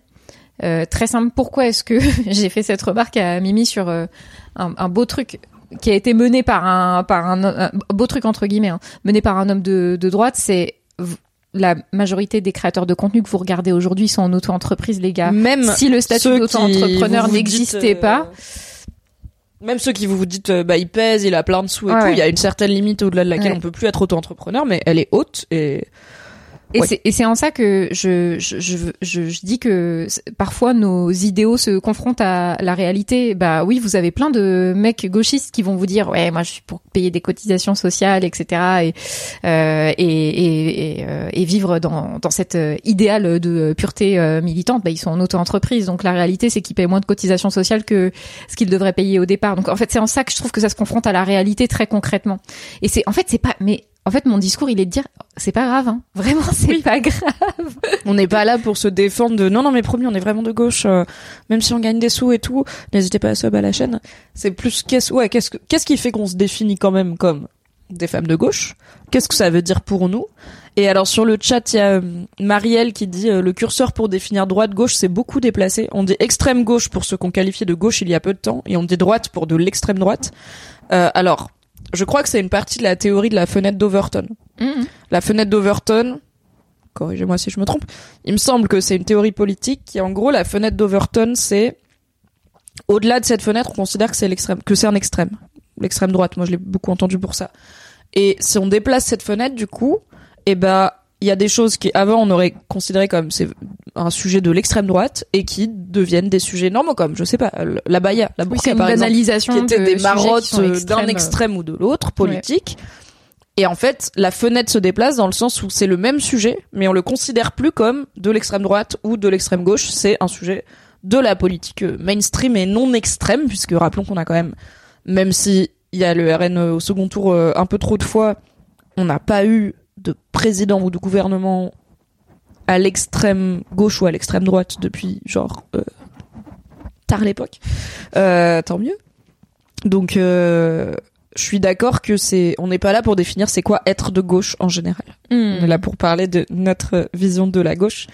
Euh, très simple. Pourquoi est-ce que j'ai fait cette remarque à Mimi sur euh, un, un beau truc qui a été mené par un par un, un beau truc entre guillemets hein, mené par un homme de, de droite, c'est la majorité des créateurs de contenu que vous regardez aujourd'hui sont en auto-entreprise, les gars. même Si le statut d'auto-entrepreneur n'existait euh, pas, Même ceux qui vous vous dites, bah, il pèse, il a plein de sous et Ouais, tout, ouais. il y a une certaine limite au-delà de laquelle Ouais. on peut plus être auto-entrepreneur, mais elle est haute et Et c'est en ça que je je, je, je, je dis que parfois nos idéaux se confrontent à la réalité. Bah oui, vous avez plein de mecs gauchistes qui vont vous dire ouais moi je suis pour payer des cotisations sociales etc et euh, et et, et, euh, et vivre dans dans cet euh, idéal de pureté euh, militante. Bah ils sont en auto-entreprise donc la réalité c'est qu'ils payent moins de cotisations sociales que ce qu'ils devraient payer au départ. Donc en fait c'est en ça que je trouve que ça se confronte à la réalité très concrètement. Et c'est en fait c'est pas mais en fait mon discours il est de dire c'est pas grave hein. Vraiment c'est pas grave. on n'est pas là pour se défendre de non non mais promis on est vraiment de gauche euh, même si on gagne des sous et tout. N'hésitez pas à sub à la chaîne. C'est plus qu'est-ce ouais qu'est-ce que- qu'est-ce qui fait qu'on se définit quand même comme des femmes de gauche? Qu'est-ce que ça veut dire pour nous? Et alors sur le chat il y a euh, Marielle qui dit euh, le curseur pour définir droite gauche c'est beaucoup déplacé. On dit extrême gauche pour ce qu'on qualifiait de gauche il y a peu de temps et on dit droite pour de l'extrême droite. Euh, alors je crois que c'est une partie de la théorie de la fenêtre d'Overton Mhm. la fenêtre d'Overton, corrigez-moi si je me trompe, il me semble que c'est une théorie politique qui, en gros, la fenêtre d'Overton, c'est au-delà de cette fenêtre, on considère que c'est l'extrême, que c'est un extrême, l'extrême droite. Moi, je l'ai beaucoup entendu pour ça. Et si on déplace cette fenêtre, du coup, eh ben, il y a des choses qui avant on aurait considéré comme c'est un sujet de l'extrême droite et qui deviennent des sujets normaux comme je sais pas la baya la burqa une par exemple banalisation qui étaient de des marottes euh, d'un extrême ou de l'autre politique. Et en fait, la fenêtre se déplace dans le sens où c'est le même sujet, mais on le considère plus comme de l'extrême droite ou de l'extrême gauche. C'est un sujet de la politique euh, mainstream et non extrême, puisque rappelons qu'on a quand même, même si il y a le RN au second tour euh, un peu trop de fois, on n'a pas eu de président ou de gouvernement à l'extrême gauche ou à l'extrême droite depuis genre euh, tard l'époque. Euh, tant mieux. Donc euh, je suis d'accord que c'est, on n'est pas là pour définir c'est quoi être de gauche en général. Hmm. On est là pour parler de notre vision de la gauche.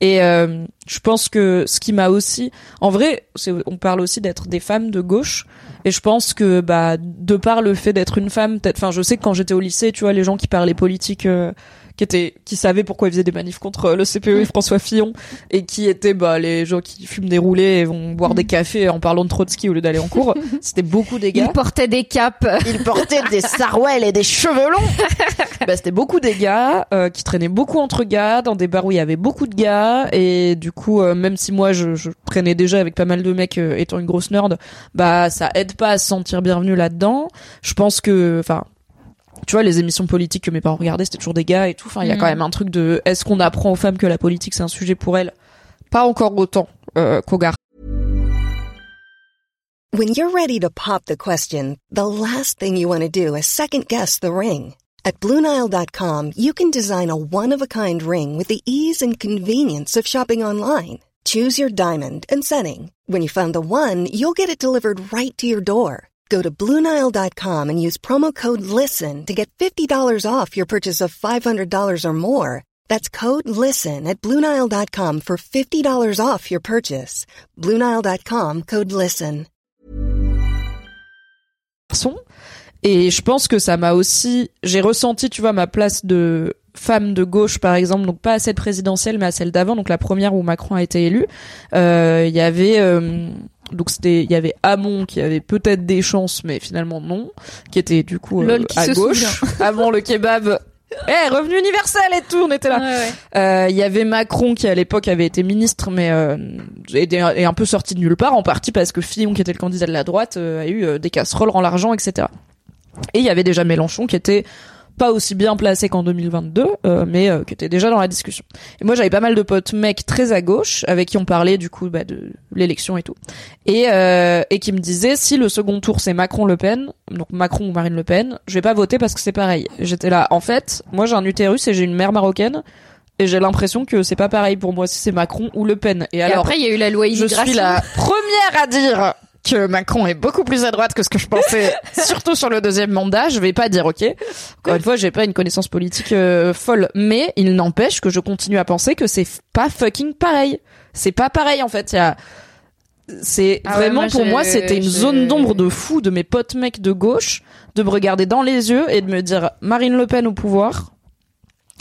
Et euh, je pense que ce qui m'a aussi, en vrai, on parle aussi d'être des femmes de gauche. Et je pense que bah de par le fait d'être une femme, peut-être, enfin je sais que quand j'étais au lycée, tu vois, les gens qui parlaient politique, euh, qui étaient, qui savaient pourquoi ils faisaient des manifs contre euh, le CPE et François Fillon, et qui étaient bah les gens qui fument des roulés et vont boire des cafés en parlant de Trotsky au lieu d'aller en cours. C'était beaucoup des gars. portait des capes. Il portait des sarouels et des cheveux longs. bah, c'était beaucoup des gars euh, qui traînaient beaucoup entre gars dans des bars où il y avait beaucoup de gars et du coup euh, même si moi je, je traînais déjà avec pas mal de mecs euh, étant une grosse nerd, bah ça aide pas à se sentir bienvenu là-dedans. Je pense que enfin tu vois les émissions politiques que mes parents regardaient c'était toujours des gars et tout. Enfin il y a Mhm. quand même un truc de est-ce qu'on apprend aux femmes que la politique c'est un sujet pour elles? Pas encore autant euh, qu'aux gars. When you're ready to pop the question, the last thing you want to do is second guess the ring. At Bluenile.com, you can design a one of a kind ring with the ease and convenience of shopping online. Choose your diamond and setting. When you find the one, you'll get it delivered right to your door. Go to Bluenile.com and use promo code LISTEN to get $50 off your purchase of $500 or more. That's code LISTEN at Bluenile.com for $50 off your purchase. Bluenile.com code LISTEN. Et je pense que ça m'a aussi, j'ai ressenti, tu vois, ma place de femme de gauche, par exemple, donc pas à celle présidentielle, mais à celle d'avant, donc la première où Macron a été élu. Euh, Il y avait, euh, donc c'était, il y avait Hamon qui avait peut-être des chances, mais finalement non, qui était du coup euh, à gauche. Avant le kebab. Eh, revenu universel et tout, on était là. Euh, Il y avait Macron qui à l'époque avait été ministre, mais euh, et un peu sorti de nulle part, en partie parce que Fillon, qui était le candidat de la droite, euh, a eu euh, des casseroles en l'argent, etc. Et il y avait déjà Mélenchon qui était pas aussi bien placé qu'en 2022, euh, mais euh, qui était déjà dans la discussion. Et moi, j'avais pas mal de potes mecs très à gauche, avec qui on parlait du coup bah, de l'élection et tout, et euh, et qui me disaient si le second tour c'est Macron-Le Pen, donc Macron ou Marine Le Pen, je vais pas voter parce que c'est pareil. J'étais là, en fait, moi j'ai un utérus et j'ai une mère marocaine. Et j'ai l'impression que c'est pas pareil pour moi si c'est Macron ou Le Pen. Et Et alors, après, il y a eu la loi je immigration. suis la première à dire que Macron est beaucoup plus à droite que ce que je pensais, surtout sur le deuxième mandat. Je vais pas dire ok. Encore une fois, j'ai pas une connaissance politique euh, folle, mais il n'empêche que je continue à penser que c'est pas fucking pareil. C'est pas pareil en fait. Il y a c'est Ah ouais, vraiment moi, pour moi c'était une zone d'ombre de fou de mes potes mecs de gauche de me regarder dans les yeux et de me dire Marine Le Pen au pouvoir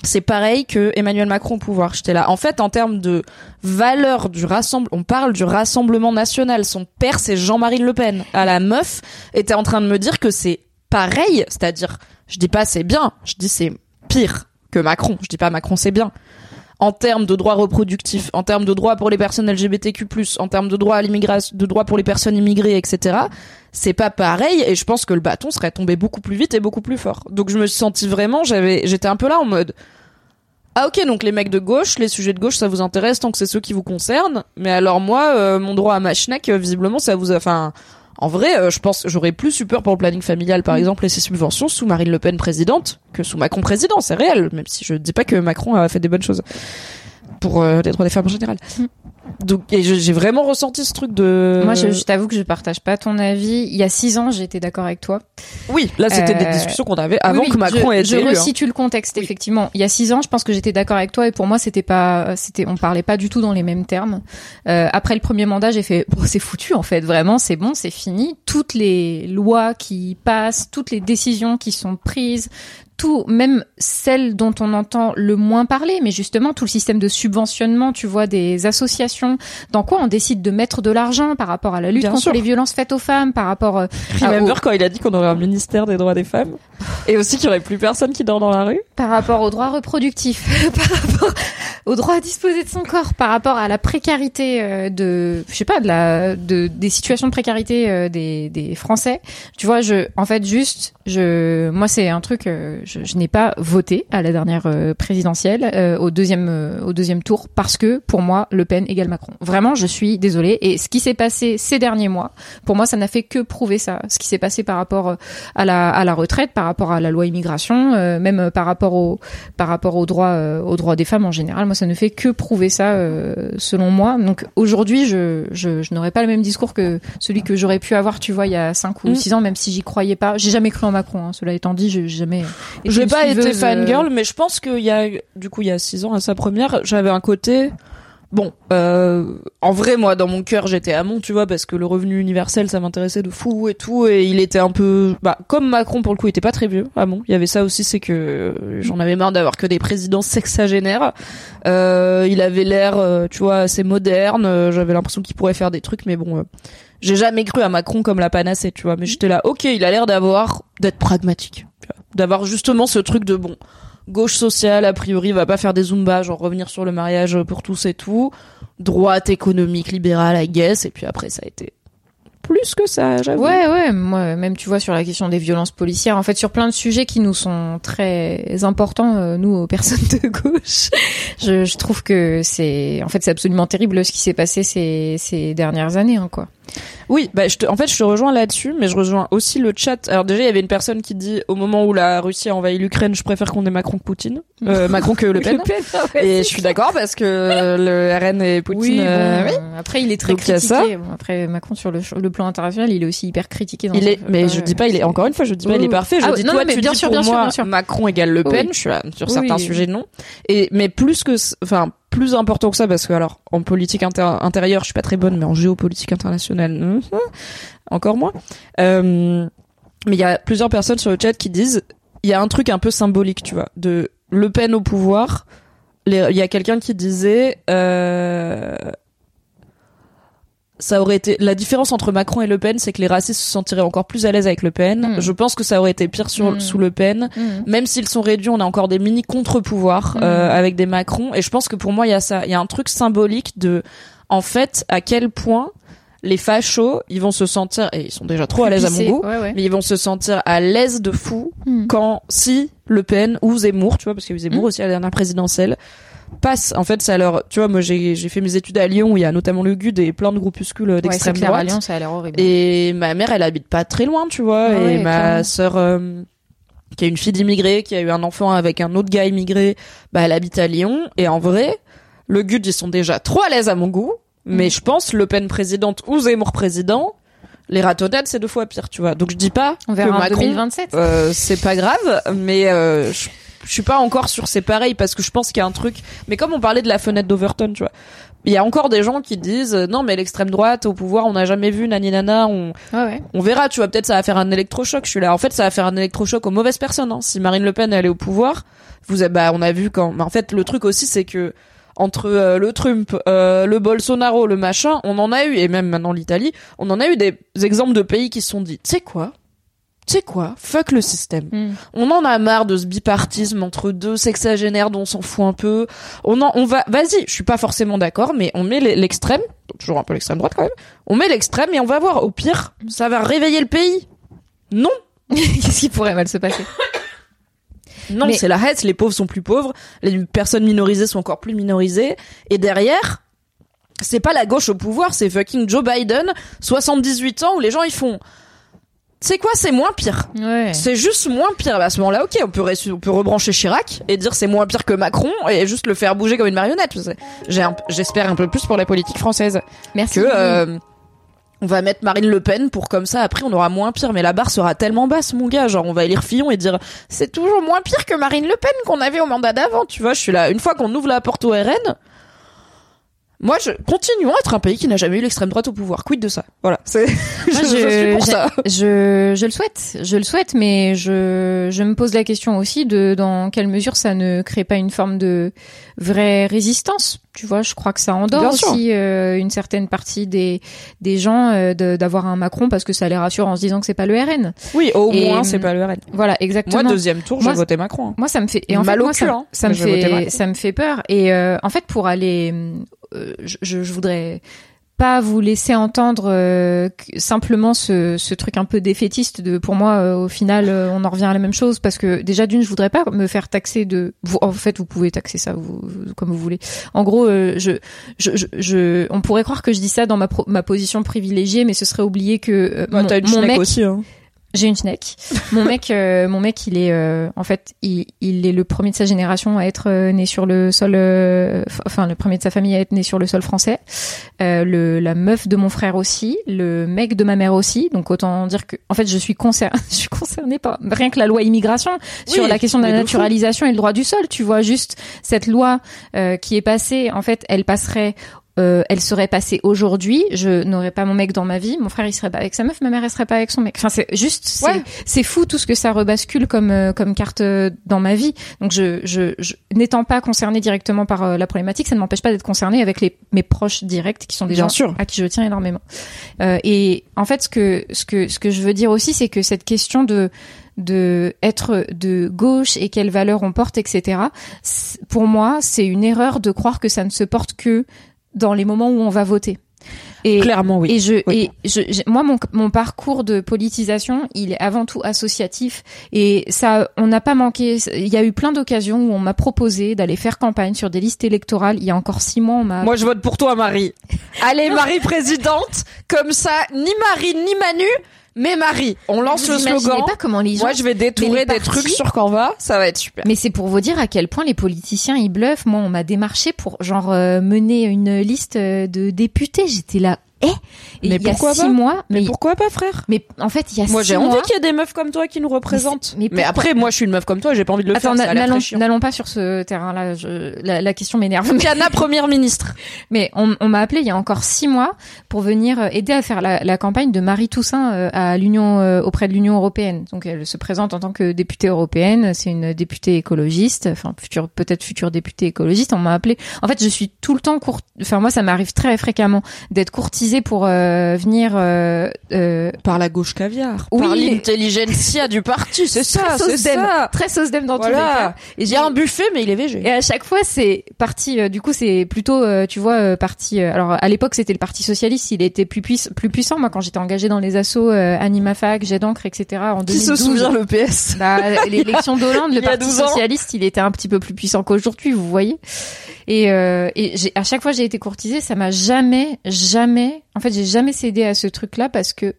c'est pareil que Emmanuel Macron au pouvoir. J'étais là. En fait, en termes de valeur du rassemble, on parle du Rassemblement National. Son père, c'est Jean-Marie Le Pen. À la meuf était en train de me dire que c'est pareil. C'est-à-dire, je dis pas c'est bien. Je dis c'est pire que Macron. Je dis pas Macron c'est bien. En termes de droits reproductifs, en termes de droits pour les personnes LGBTQ+, en termes de droits à l'immigration, de droits pour les personnes immigrées, etc. C'est pas pareil et je pense que le bâton serait tombé beaucoup plus vite et beaucoup plus fort. Donc je me suis sentie vraiment, j'avais, j'étais un peu là en mode, ah ok, donc les mecs de gauche, les sujets de gauche, ça vous intéresse tant que c'est ceux qui vous concernent. Mais alors moi, euh, mon droit à ma schneck, euh, visiblement, ça vous a... Enfin, en vrai, euh, je pense que j'aurais plus eu peur pour le planning familial, par exemple, et ses subventions sous Marine Le Pen présidente que sous Macron président. C'est réel, même si je dis pas que Macron a fait des bonnes choses pour euh, les droits des femmes en général. Donc, je- j'ai vraiment ressenti ce truc de... Moi, je, je t'avoue que je partage pas ton avis. Il y a six ans, j'étais d'accord avec toi. Oui, là, c'était des Euh, discussions qu'on avait avant Oui, que Macron je, ait je été élu. hein. resitue le contexte effectivement. Il y a six ans, je pense que j'étais d'accord avec toi et pour moi c'était pas, c'était, on parlait pas du tout dans les mêmes termes. Euh, après le premier mandat, j'ai fait, bon c'est foutu en fait, vraiment c'est bon, c'est fini. Toutes les lois qui passent, toutes les décisions qui sont prises, tout, même celles dont on entend le moins parler, mais justement tout le système de subventionnement, tu vois, des associations, dans quoi on décide de mettre de l'argent par rapport à la lutte Bien contre sûr. les vioncences faites aux femmes, par rapport euh, Remember au- quand il a dit qu'on aurait un ministère des droits des femmes et aussi qu'il y aurait plus personne qui dort dans la rue par rapport aux droits reproductifs, par rapport au droit à disposer de son corps, par rapport à la précarité euh, de, je sais pas, de la, de des situations de précarité euh, des, des Français. Tu vois, je, en fait, juste, je, moi, c'est un truc, euh, je, je n'ai pas voté à la dernière euh, présidentielle, euh, au deuxième, euh, au deuxième tour, parce que pour moi, Le Pen égale Macron. Vraiment, je suis désolée. Et ce qui s'est passé ces derniers mois, pour moi, ça n'a fait que prouver ça. Ce qui s'est passé par rapport euh, à la, à la retraite, par rapport à la loi immigration, euh, même euh, par rapport au par rapport aux droits euh, aux droits des femmes en général. Moi, ça ne fait que prouver ça, euh, selon moi. Donc aujourd'hui, je je, je n'aurais pas le même discours que celui que j'aurais pu avoir, tu vois, il y a 5 ou Mm. 6 ans, même si j'y croyais pas. J'ai jamais cru en Macron. Hein, cela étant dit, j'ai jamais. J'ai une pas été suiveuse, euh, fangirl, mais je pense qu'il y a, du coup, il y a six ans à sa première, j'avais un côté, bon, euh, en vrai, moi, dans mon cœur, j'étais amont, tu vois, parce que le revenu universel, ça m'intéressait de fou et tout, et il était un peu, bah, comme Macron, pour le coup, il était pas très vieux, Hamon. Il y avait ça aussi, c'est que j'en avais marre d'avoir que des présidents sexagénaires. Euh, il avait l'air, euh, tu vois, assez moderne, euh, j'avais l'impression qu'il pourrait faire des trucs, mais bon, euh, j'ai jamais cru à Macron comme la panacée, tu vois, mais j'étais là, ok, il a l'air d'avoir, d'être pragmatique, tu vois, d'avoir justement ce truc de bon, gauche sociale, a priori, va pas faire des zumba, genre revenir sur le mariage pour tous et tout, droite économique, libérale, I guess, et puis après, ça a été plus que ça, j'avoue. Ouais, ouais, moi, même tu vois sur la question des violences policières, en fait, sur plein de sujets qui nous sont très importants, euh, nous, aux personnes de gauche, je, trouve que c'est, en fait, c'est absolument terrible ce qui s'est passé ces, ces dernières années, hein, quoi. Oui, bah, je te, en fait, je te rejoins là-dessus, mais je rejoins aussi le chat. Alors déjà, il y avait une personne qui dit, au moment où la Russie a envahi l'Ukraine, je préfère qu'on ait Macron que Poutine, euh, Macron que Le Pen. Et je suis d'accord parce que le RN et Poutine, Oui, bon, euh, oui. après il est très Donc, critiqué. Bon, après Macron sur le, le plan international, il est aussi hyper critiqué. Dans Il est, mais je dis pas, il est encore une fois, je dis pas, il est parfait. Je Ah, dis non, toi, mais tu bien dis sûr, pour bien sûr, moi, bien sûr. Macron égale Le Pen. Oui. Je suis là, sur Oui. certains sujets non. Et mais plus que, enfin plus important que ça, parce que alors en politique intérieure, je suis pas très bonne, mais en géopolitique internationale, hum, hum, encore moins. Euh, mais il y a plusieurs personnes sur le chat qui disent, il y a un truc un peu symbolique, tu vois, de Le Pen au pouvoir. Il y a quelqu'un qui disait. Euh, ça aurait été la différence entre Macron et Le Pen, c'est que les racistes se sentiraient encore plus à l'aise avec Le Pen. Mm. Je pense que ça aurait été pire sur, Mm. sous Le Pen. Mhm. Même s'ils sont réduits, on a encore des mini contre-pouvoirs euh, avec des Macron. Et je pense que pour moi, il y a ça, il y a un truc symbolique de, en fait, à quel point les fachos, ils vont se sentir, et ils sont déjà trop à l'aise à mon goût, Ouais, ouais. mais ils vont se sentir à l'aise de fou quand si Le Pen ou Zemmour, tu vois, parce qu'il y a eu Zemmour Mm. aussi à la dernière présidentielle, passe. En fait, ça leur, tu vois, moi j'ai fait mes études à Lyon où il y a notamment le GUD et plein de groupuscules Ouais, d'extrême à droite. Lyon, ça a l'air horrible. Et ma mère, elle habite pas très loin, tu vois. Et ouais, ma sœur, euh, qui a une fille d'immigré, qui a eu un enfant avec un autre gars immigré, bah elle habite à Lyon. Et en vrai, le GUD, ils sont déjà trop à l'aise à mon goût. Mais Mm. je pense Le Pen présidente ou Zemmour président, les ratonnades, c'est deux fois pire, tu vois. Donc je dis pas On que verra en Macron, 2027. euh, c'est pas grave, mais euh, je, je suis pas encore sur c'est pareil parce que je pense qu'il y a un truc. Mais comme on parlait de la fenêtre d'Overton, tu vois, il y a encore des gens qui disent euh, non mais l'extrême droite au pouvoir, on n'a jamais vu nani nana, on Ouais, ouais. on verra, tu vois, peut-être ça va faire un électrochoc. Je suis là, en fait, ça va faire un électrochoc aux mauvaises personnes. Hein. Si Marine Le Pen elle est au pouvoir, vous, avez- bah on a vu quand. Mais en fait, le truc aussi, c'est que entre euh, le Trump, euh, le Bolsonaro, le machin, on en a eu, et même maintenant l'Italie, on en a eu des exemples de pays qui se sont dit, tu sais quoi? Tu sais quoi? Fuck le système. Mhm. On en a marre de ce bipartisme entre deux sexagénaires dont on s'en fout un peu. On en, on va, vas-y, je suis pas forcément d'accord, mais on met l'e- l'extrême, toujours un peu l'extrême droite quand même. On met l'extrême et on va voir. Au pire, ça va réveiller le pays. Non, Qu'est-ce qui pourrait mal se passer? Non, Mais- c'est la haine. Les pauvres sont plus pauvres, les personnes minorisées sont encore plus minorisées, et derrière, c'est pas la gauche au pouvoir, c'est fucking Joe Biden, 78 ans, où les gens ils font. C'est quoi, c'est moins pire. Ouais. C'est juste moins pire. Bah, à ce moment-là, ok, on peut, on peut rebrancher Chirac et dire c'est moins pire que Macron et juste le faire bouger comme une marionnette. Un- J'espère un peu plus pour la politique française Merci. que euh, on va mettre Marine Le Pen pour comme ça après on aura moins pire. Mais la barre sera tellement basse, mon gars. Genre on va élire Fillon et dire c'est toujours moins pire que Marine Le Pen qu'on avait au mandat d'avant. Tu vois, je suis là. Une fois qu'on ouvre la porte au RN. Moi, je continuons à être un pays qui n'a jamais eu l'extrême droite au pouvoir. Quid de ça? Voilà. C'est. Je, je suis pour j'ai- ça. Je, je le souhaite, je le souhaite, mais je, je me pose la question aussi de dans quelle mesure ça ne crée pas une forme de vraie résistance. Tu vois, je crois que ça endort aussi euh, une certaine partie des des gens euh, de- d'avoir un Macron parce que ça les rassure en se disant que c'est pas le RN. Oui, au Et, moins c'est pas le RN. Voilà, exactement. Moi, deuxième tour, j'ai voté Macron. hein. Moi, ça me fait et en Mal fait, moi, cul, ça, hein, me voter fait ça me fait peur. Et euh, en fait, pour aller, euh, je je voudrais pas vous laisser entendre euh, simplement ce, ce truc un peu défaitiste de pour moi euh, au final euh, on en revient à la même chose parce que déjà d'une je voudrais pas me faire taxer de vous en fait vous pouvez taxer ça vous, vous- comme vous voulez en gros euh, je, je, je, je- on pourrait croire que je dis ça dans ma pro- ma position privilégiée mais ce serait oublier que euh, Bah, mon, t'as une mon mec aussi, hein. J'ai une schneck. Mon mec, euh, mon mec, il est euh, en fait, il, il est le premier de sa génération à être euh, né sur le sol, euh, enfin le premier de sa famille à être né sur le sol français. Euh, le, la meuf de mon frère aussi, le mec de ma mère aussi. Donc autant dire que, en fait, je suis concernée, je suis concernée par rien que la loi immigration sur la question de la naturalisation et le droit du sol. Tu vois juste cette loi euh, qui est passée. En fait, elle passerait euh, elle serait passée aujourd'hui, je n'aurais pas mon mec dans ma vie, mon frère il serait pas avec sa meuf, ma mère elle serait pas avec son mec. Enfin c'est juste c'est Ouais. fou tout ce que ça rebascule comme euh, comme carte euh, dans ma vie. Donc je je, je n'étant pas concernée directement par euh, la problématique, ça ne m'empêche pas d'être concernée avec les mes proches directs qui sont des Bien gens sûr. à qui je tiens énormément. Euh, et en fait ce que ce que ce que je veux dire aussi c'est que cette question de de être de gauche et quelles valeurs on porte, etc. Pour moi, c'est une erreur de croire que ça ne se porte que dans les moments où on va voter. Et, Clairement, oui. et je, Oui. et je, moi, mon, mon parcours de politisation, il est avant tout associatif. Et ça, on n'a pas manqué. Il y a eu plein d'occasions où on m'a proposé d'aller faire campagne sur des listes électorales. Il y a encore six mois, on m'a. Moi, je vote pour toi, Marie. Allez, Marie présidente. Comme ça, ni Marie, ni Manu, mais Marie. On lance Vous le slogan. pas comment les gens. Moi, je vais détourer des trucs sur Canva. Ça va être super. Mais c'est pour vous dire à quel point les politiciens ils bluffent. Moi, on m'a démarché pour genre euh, mener une liste euh, de députés. J'étais là, eh. Et Mais il y a pourquoi six pas mois, mais, Pourquoi pas, frère mais en fait, il y a Moi, six j'ai mois. envie qu'il y ait des meufs comme toi qui nous représentent. Mais- Mais, mais pourquoi après, moi, je suis une meuf comme toi, j'ai pas envie de le Attends, faire. Ça a l'air n'allons pas sur ce terrain-là. Je... La, la question m'énerve. Cana, première ministre. Mais on, on m'a appelé il y a encore six mois pour venir euh, aider à faire la, la campagne de Marie Toussaint euh, à l'Union euh, auprès de l'Union européenne. Donc elle se présente en tant que députée européenne. C'est une députée écologiste, enfin future peut-être future députée écologiste. On m'a appelé. En fait, je suis tout le temps court. Enfin moi, ça m'arrive très fréquemment d'être courtisée pour euh, venir. euh, euh, Par la gauche caviar. Oui, Par l'intelligentsia du parti, c'est ça, très c'est ça. très d'aime dans tous les cas. Voilà. Il y a un buffet, mais il est végé. Et à chaque fois, c'est parti. euh, du coup, c'est plutôt, euh, tu vois, euh, parti. euh, alors, à l'époque, c'était le Parti socialiste. Il était plus, puiss- plus puissant. Moi, quand j'étais engagée dans les assos euh, Animafac, Jet d'encre, etc. En Qui se 2012, souvient le PS bah, l'élection d'Hollande, le Parti 12 ans. socialiste, il était un petit peu plus puissant qu'aujourd'hui, vous voyez. Et, euh, et j'ai- à chaque fois, j'ai été courtisée. Ça m'a jamais, jamais. En fait, j'ai jamais cédé à ce truc-là parce que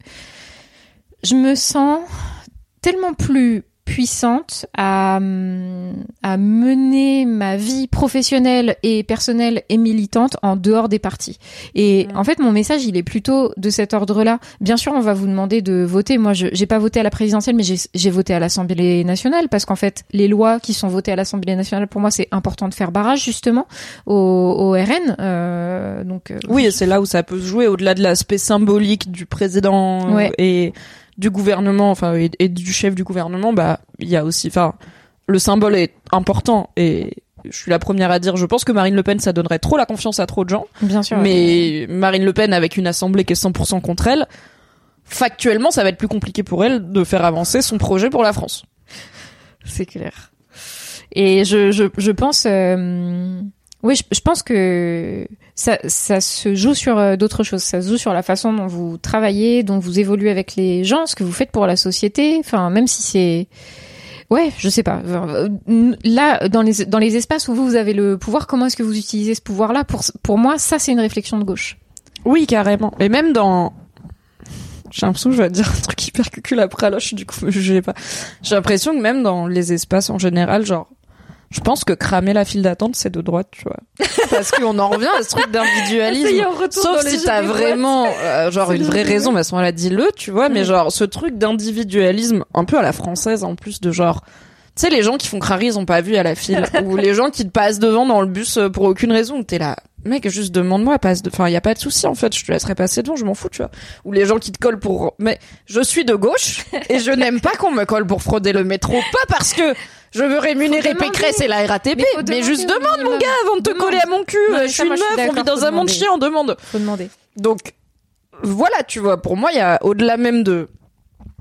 je me sens tellement plus puissante à, hum, à mener ma vie professionnelle et personnelle et militante en dehors des partis. Et Mm. en fait, mon message, il est plutôt de cet ordre-là. Bien sûr, on va vous demander de voter. Moi, je j'ai pas voté à la présidentielle, mais j'ai voté à l'Assemblée nationale parce qu'en fait, les lois qui sont votées à l'Assemblée nationale, pour moi, c'est important de faire barrage justement au, au RN. Euh, donc, euh, Oui, c'est là où ça peut se jouer au-delà de l'aspect symbolique du président Ouais. et du gouvernement, enfin et, et du chef du gouvernement. Bah, il y a aussi, enfin, le symbole est important et je suis la première à dire. Je pense que Marine Le Pen, ça donnerait trop la confiance à trop de gens. bien sûr. Mais Marine Le Pen, avec une assemblée qui est 100% contre elle, factuellement, ça va être plus compliqué pour elle de faire avancer son projet pour la France. C'est clair. Et je, je, je pense, euh, oui, je, je pense que ça, ça se joue sur euh, d'autres choses. Ça se joue sur la façon dont vous travaillez, dont vous évoluez avec les gens, ce que vous faites pour la société. Enfin, même si c'est, ouais, je sais pas. Euh, Là, dans les dans les espaces où vous, vous avez le pouvoir, comment est-ce que vous utilisez ce pouvoir-là Pour pour moi, ça, c'est une réflexion de gauche. Oui, carrément. Et même dans... J'ai l'impression je vais dire un truc hyper cucul après, alors je du coup, me jugez pas. J'ai l'impression que même dans les espaces en général, genre, je pense que cramer la file d'attente, c'est de droite, tu vois. Parce qu'on en revient à ce truc d'individualisme. Sauf si t'as vraiment, euh, genre, une vraie raison, mais à ce moment-là, dis-le, tu vois. Mais genre, ce truc d'individualisme, un peu à la française, en plus de genre, tu sais, les gens qui font crari, ils ont pas vu à la file. ou les gens qui te passent devant dans le bus euh, pour aucune raison. T'es là, mec, juste demande-moi, passe de, enfin, y a pas de souci, en fait, je te laisserai passer devant, je m'en fous, tu vois. Ou les gens qui te collent pour, mais je suis de gauche, et je n'aime pas qu'on me colle pour frauder le métro. Pas parce que je veux rémunérer. Pécresse et la RATP, Mais juste demande, mon gars, avant de te Demande. coller à mon cul. Non, Euh, je ça, suis moi, une meuf, on vit dans un monde on demande. Faut demander. Donc voilà, tu vois, pour moi, il y a au-delà même de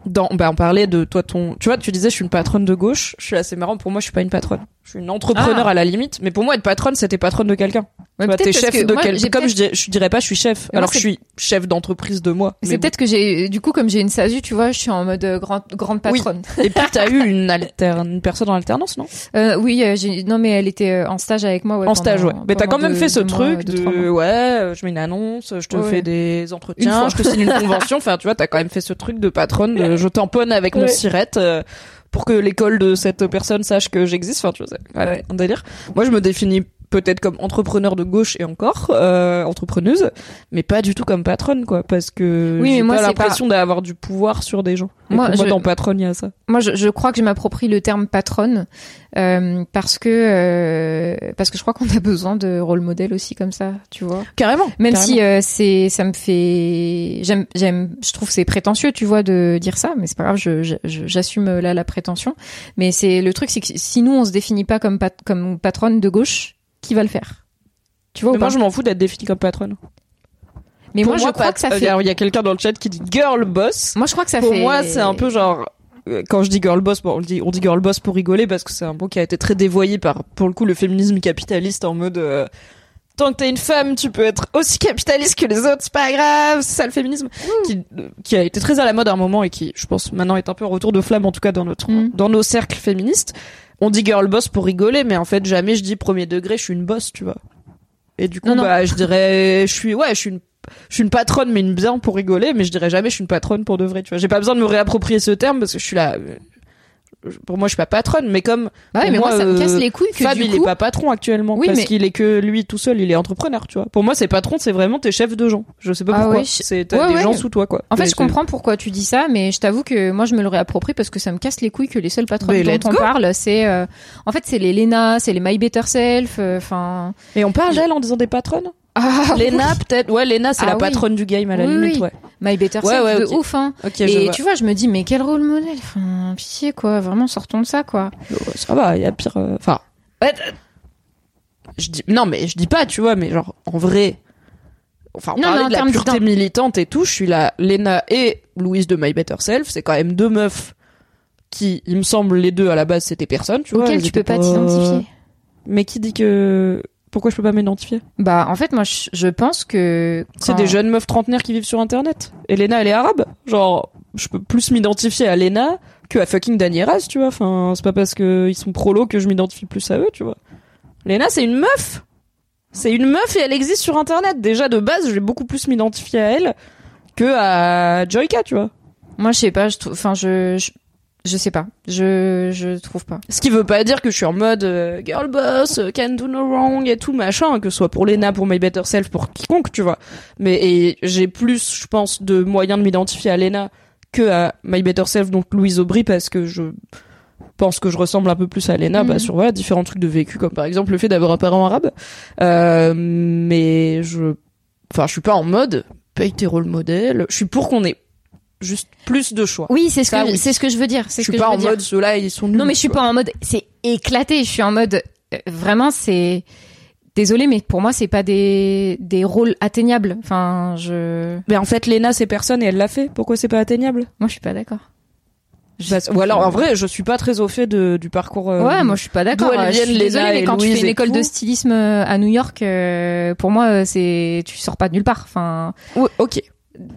dans bah on parlait de toi ton tu vois, tu disais je suis une patronne de gauche, je suis assez marrant pour moi, je suis pas une patronne. Je suis une entrepreneur Ah. à la limite, mais pour moi être patronne, c'était patronne de quelqu'un. Ouais, t'es chef que de moi, quel... j'ai Comme je, dis- je dirais pas je suis chef, Mais moi, alors que je suis chef d'entreprise de moi. C'est peut-être que j'ai, du coup, comme j'ai une SASU, tu vois, je suis en mode euh, grande, grande Oui. patronne. Et puis t'as eu une, alter... une personne en alternance, non? Euh, oui, euh, non, mais elle était euh, en stage avec moi. Ouais, En stage, ouais. Mais t'as quand même fait ce truc de ouais, euh, je mets une annonce, je te Ouais. fais des entretiens, je te signe une convention. Enfin, tu vois, t'as quand même fait ce truc de patronne. de je tamponne avec mon sirette pour que l'école de cette personne sache que j'existe. Enfin, tu vois, c'est ouais, Ouais. un délire. Moi, je me définis peut-être comme entrepreneur de gauche et encore euh, entrepreneuse, mais pas du tout comme patronne, quoi, parce que Oui, mais j'ai moi, pas l'impression d'avoir du pouvoir sur des gens. Et Moi, je- dans patronne, il y a ça. Moi, je, je crois que je m'approprie le terme patronne euh, parce que euh, parce que je crois qu'on a besoin de rôle modèle aussi comme ça, tu vois. Carrément. Même carrément. si euh, c'est ça me fait j'aime j'aime je trouve que c'est prétentieux, tu vois, de dire ça, mais c'est pas grave, je, j'assume euh, là la prétention. Mais c'est le truc, c'est que si nous on se définit pas comme pat- comme patronne de gauche, qui va le faire Tu vois ou moi, pas je m'en fous d'être définie comme patronne. Mais Pour moi, je crois que ça euh, fait. Il y a quelqu'un dans le chat qui dit girl boss. Moi, je crois que ça pour fait. moi, c'est un peu genre euh, quand je dis girl boss, bon, on dit on dit girl boss pour rigoler parce que c'est un mot qui a été très dévoyé par pour le coup le féminisme capitaliste en mode euh, tant que t'es une femme, tu peux être aussi capitaliste que les autres, c'est pas grave, c'est ça le féminisme qui euh, qui a été très à la mode à un moment et qui je pense maintenant est un peu en retour de flamme en tout cas dans notre Mm. dans nos cercles féministes. On dit girl boss pour rigoler mais en fait jamais je dis premier degré, je suis une boss, tu vois. Et du coup Non, non. bah je dirais je suis ouais, je suis une je suis une patronne mais une bien pour rigoler mais je dirais jamais je suis une patronne pour de vrai tu vois j'ai pas besoin de me réapproprier ce terme parce que je suis là pour moi je suis pas patronne mais comme Bah ouais, mais moi, moi, ça me casse les couilles que Fab du il est pas patron actuellement Oui, parce mais- qu'il est que lui tout seul il est entrepreneur tu vois. Pour moi c'est patron c'est vraiment t'es chef de gens. Je sais pas Ah pourquoi. ouais, je- c'est ouais, des gens sous toi quoi. En fait, Mais je comprends pourquoi tu dis ça, mais je t'avoue que moi, je me le réapproprie parce que ça me casse les couilles que les seuls patrons Mais dont on parle, c'est, euh, en fait, c'est les Lena, c'est les My Better Self, euh, enfin. et on parle d'elle en disant des patronnes? Ah, Lena peut-être ouais Lena c'est Ah la oui. patronne du game à la Oui, limite ouais My Better Ouais, Self ouais, de ouf, hein. Et vois. tu vois, je me dis, mais quel rôle modèle, enfin, pitié quoi, vraiment sortons de ça quoi. Ça va, il y a pire. euh, Enfin, je dis non, mais je dis pas, tu vois, mais genre en vrai. Enfin, on Non, parlait de la pureté militante et tout. Je suis là, Lena et Louise de My Better Self. C'est quand même deux meufs qui, il me semble, les deux à la base c'était personne, tu vois. Auquel tu peux pas t'identifier. Mais qui dit que pourquoi je peux pas m'identifier? Bah, en fait, moi, je, je pense que. C'est des jeunes meufs trentenaires qui vivent sur Internet. Et Lena, elle est arabe. Genre, je peux plus m'identifier à Lena que à fucking Dani Raz, tu vois. Enfin, c'est pas parce que ils sont prolos que je m'identifie plus à eux, tu vois. Lena, c'est une meuf. C'est une meuf et elle existe sur Internet. Déjà, de base, je vais beaucoup plus m'identifier à elle que à Joyka, tu vois. Moi, je sais pas, je trouve, enfin, je, je, je sais pas, je, je trouve pas. Ce qui veut pas dire que je suis en mode euh, girl boss, euh, can do no wrong et tout machin, que ce soit pour Lena, pour My Better Self, pour quiconque, tu vois. Mais et j'ai plus, je pense, de moyens de m'identifier à Lena que à My Better Self, donc Louise Aubry, parce que je pense que je ressemble un peu plus à Lena, bah, Mhm. sur voilà, différents trucs de vécu, comme par exemple le fait d'avoir un parent arabe. Euh, mais je, enfin, je suis pas en mode paye tes rôles modèles. Je suis pour qu'on ait juste plus de choix. Oui, c'est ce Ça, que, oui. c'est ce que je veux dire. C'est Je ce suis que pas je en dire. mode ceux-là ils sont nuls. Non, mais je suis pas en mode, c'est éclaté. Je suis en mode, euh, vraiment, c'est, désolé, mais pour moi, c'est pas des, des rôles atteignables. Enfin, je, Mais en fait, Lena, c'est personne et elle l'a fait. Pourquoi c'est pas atteignable? Moi, je suis pas d'accord. Parce- Ou alors, en vrai, je suis pas très au fait de, du parcours. euh, Ouais, moi, je suis pas d'accord. Je suis désolée, mais quand tu fais une de stylisme euh, à New York, euh, pour moi, c'est, tu sors pas de nulle part. Enfin, Ouais, ok.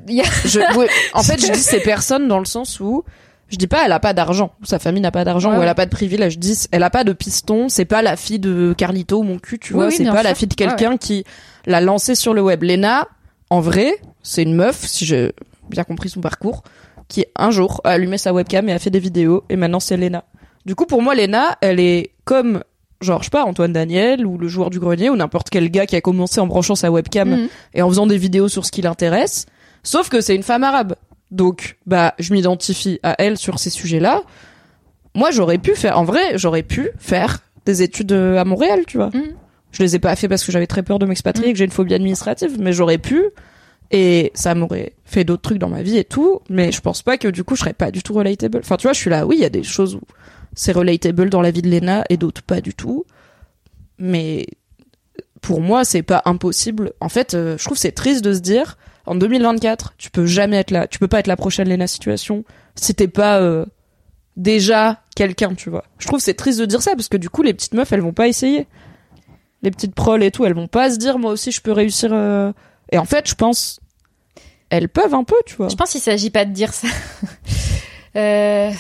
Il y a, Je, ouais, en fait, je dis c'est personne dans le sens où je dis pas elle a pas d'argent, sa famille n'a pas d'argent, Ouais, ou elle a pas de privilège. Je dis elle a pas de piston, c'est pas la fille de Carlito ou mon cul, tu Oui, vois, oui, c'est pas la fille de quelqu'un qui l'a lancé sur le web. Lena, en vrai, c'est une meuf, si j'ai bien compris son parcours, qui un jour a allumé sa webcam et a fait des vidéos, et maintenant c'est Lena. Du coup, pour moi, Lena, elle est comme genre je sais pas Antoine Daniel ou le joueur du grenier ou n'importe quel gars qui a commencé en branchant sa webcam Mhm. et en faisant des vidéos sur ce qui l'intéresse. Sauf que c'est une femme arabe. Donc, bah, je m'identifie à elle sur ces sujets-là. Moi, j'aurais pu faire, en vrai, j'aurais pu faire des études euh, à Montréal, tu vois. Mhm. Je les ai pas fait parce que j'avais très peur de m'expatrier Mhm. et que j'ai une phobie administrative, mais j'aurais pu. Et ça m'aurait fait d'autres trucs dans ma vie et tout, mais je pense pas que du coup je serais pas du tout relatable. Enfin, tu vois, je suis là, oui, il y a des choses où c'est relatable dans la vie de Lena et d'autres pas du tout. Mais pour moi, c'est pas impossible. En fait, euh, je trouve que c'est triste de se dire en 2024, tu peux jamais être là, tu peux pas être la prochaine Lena situation si t'es pas euh, déjà quelqu'un, tu vois. Je trouve c'est triste de dire ça parce que du coup, les petites meufs, elles vont pas essayer. les petites proles et tout, elles vont pas se dire moi aussi je peux réussir. euh. Et en fait, je pense elles peuvent un peu, tu vois. Je pense qu'il s'agit pas de dire ça. euh...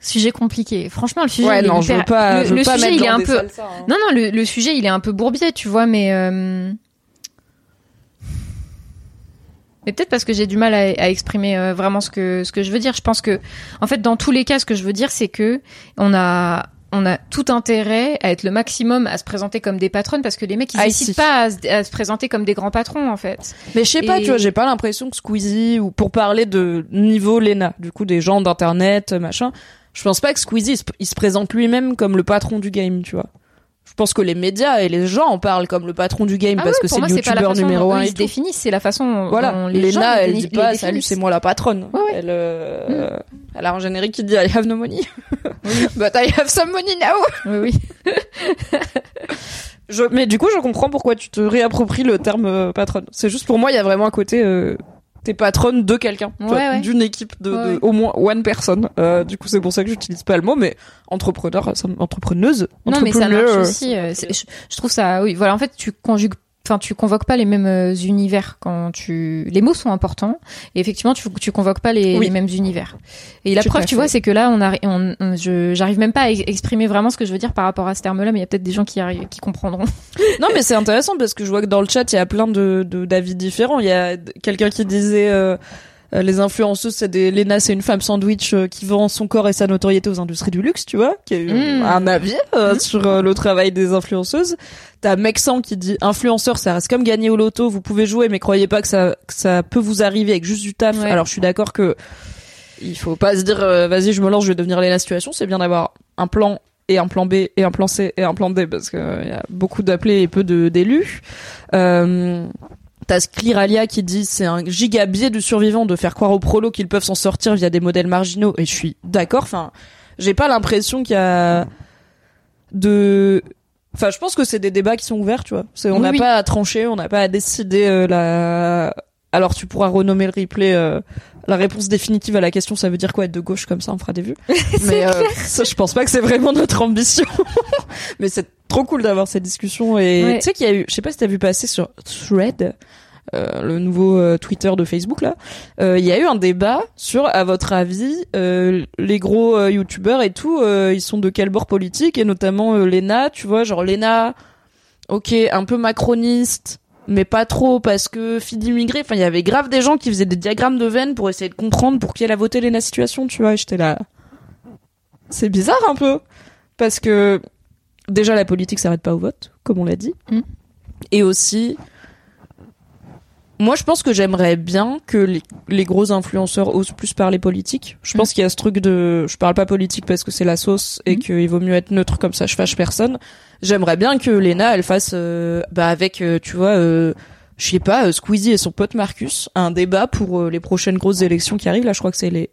Sujet compliqué. Franchement, le sujet. Ouais, il est non, je hyper- veux pas. Le, je veux le pas sujet, il est un peu. hein. Non, non, le, le sujet, il est un peu bourbier, tu vois, mais. euh, Mais peut-être parce que j'ai du mal à, à exprimer euh, vraiment ce que ce que je veux dire. Je pense que, en fait, dans tous les cas, ce que je veux dire, c'est que on a on a tout intérêt à être le maximum à se présenter comme des patronnes parce que les mecs ils Ah, n'hésitent si. pas à se, à se présenter comme des grands patrons en fait. Mais je sais pas, tu vois, j'ai pas l'impression que Squeezie ou pour parler de niveau Lena, du coup des gens d'internet, machin, je pense pas que Squeezie il se, il se présente lui-même comme le patron du game, tu vois. Je pense que les médias et les gens en parlent comme le patron du game Ah parce que c'est le youtubeur numéro dont un ils se définissent, c'est la façon dont Voilà, gens Lena, les elle déni- dit pas salut, c'est moi la patronne. Ouais, ouais. Elle, euh, elle a un générique qui dit I have no money, but I have some money now. Oui, oui. Je, mais du coup, je comprends pourquoi tu te réappropries le terme euh, patronne. C'est juste pour moi, il y a vraiment un côté euh, t'es patronne de quelqu'un, Ouais, ouais. d'une équipe de, Ouais, de ouais. au moins one person. Euh, du coup, c'est pour ça que j'utilise pas le mot, mais entrepreneur, ça, me- entrepreneuse, Non, mais ça entrepreneur, marche euh, aussi. euh, je, je trouve ça. Oui, voilà. En fait, tu conjugues. Enfin, tu convoques pas les mêmes euh, univers quand tu. Les mots sont importants. Et effectivement, tu, tu convoques pas les, Oui. les mêmes univers. Et la Tout preuve, tu vois, c'est que là, on a, on, on- je, j'arrive même pas à ex- exprimer vraiment ce que je veux dire par rapport à ce terme-là, mais il y a peut-être des gens qui arrivent, qui comprendront. Non, mais c'est intéressant parce que je vois que dans le chat, il y a plein de de- d'avis différents. Il y a quelqu'un qui disait euh, euh, les influenceuses, c'est des Lena, c'est une femme sandwich euh, qui vend son corps et sa notoriété aux industries du luxe, tu vois, qui a eu Mm. un avis euh, sur euh, le travail des influenceuses. T'as Mexan qui dit influenceur, ça reste comme gagner au loto. Vous pouvez jouer, mais croyez pas que ça que ça peut vous arriver avec juste du taf. Ouais. Alors je suis d'accord que il faut pas se dire vas-y, je me lance, je vais devenir Lena situation. C'est bien d'avoir un plan et un plan B et un plan C et un plan D parce euh, y a beaucoup d'appelés et peu de d'élus. Euh, T'as Scliralia qui dit c'est un giga biais du survivant de faire croire aux prolos qu'ils peuvent s'en sortir via des modèles marginaux et je suis d'accord. Enfin, j'ai pas l'impression qu'il y a de Enfin, je pense que c'est des débats qui sont ouverts, tu vois. On Oui, n'a oui. pas à trancher, on n'a pas à décider euh, la. Alors, tu pourras renommer le replay. euh, la réponse définitive à la question, ça veut dire quoi être de gauche comme ça, on fera des vues. Mais euh, ça, je pense pas que c'est vraiment notre ambition. Mais c'est trop cool d'avoir cette discussion. Et Ouais. tu sais qu'il y a eu, je sais pas si t'as vu passer sur Thread, euh, le nouveau euh, Twitter de Facebook là, euh, il y a eu un débat sur, à votre avis, euh, les gros youtubeurs et tout, euh, ils sont de quel bord politique et notamment Lena, tu vois, genre Lena, ok, un peu macroniste, mais pas trop parce que fille d'immigré. Enfin, il y avait grave des gens qui faisaient des diagrammes de veine pour essayer de comprendre pour qui elle a voté Lena Situation, tu vois. J'étais là, c'est bizarre un peu parce que déjà la politique s'arrête pas au vote, comme on l'a dit, Mm. et aussi moi, je pense que j'aimerais bien que les, les gros influenceurs osent plus parler politique. Je pense qu'il y a ce truc de, je parle pas politique parce que c'est la sauce et Mm. qu'il vaut mieux être neutre comme ça, je fâche personne. J'aimerais bien que Lena, elle fasse, euh, bah avec, euh, tu vois, euh, je sais pas, euh, Squeezie et son pote Marcus, un débat pour les prochaines grosses élections qui arrivent. Là, je crois que c'est les,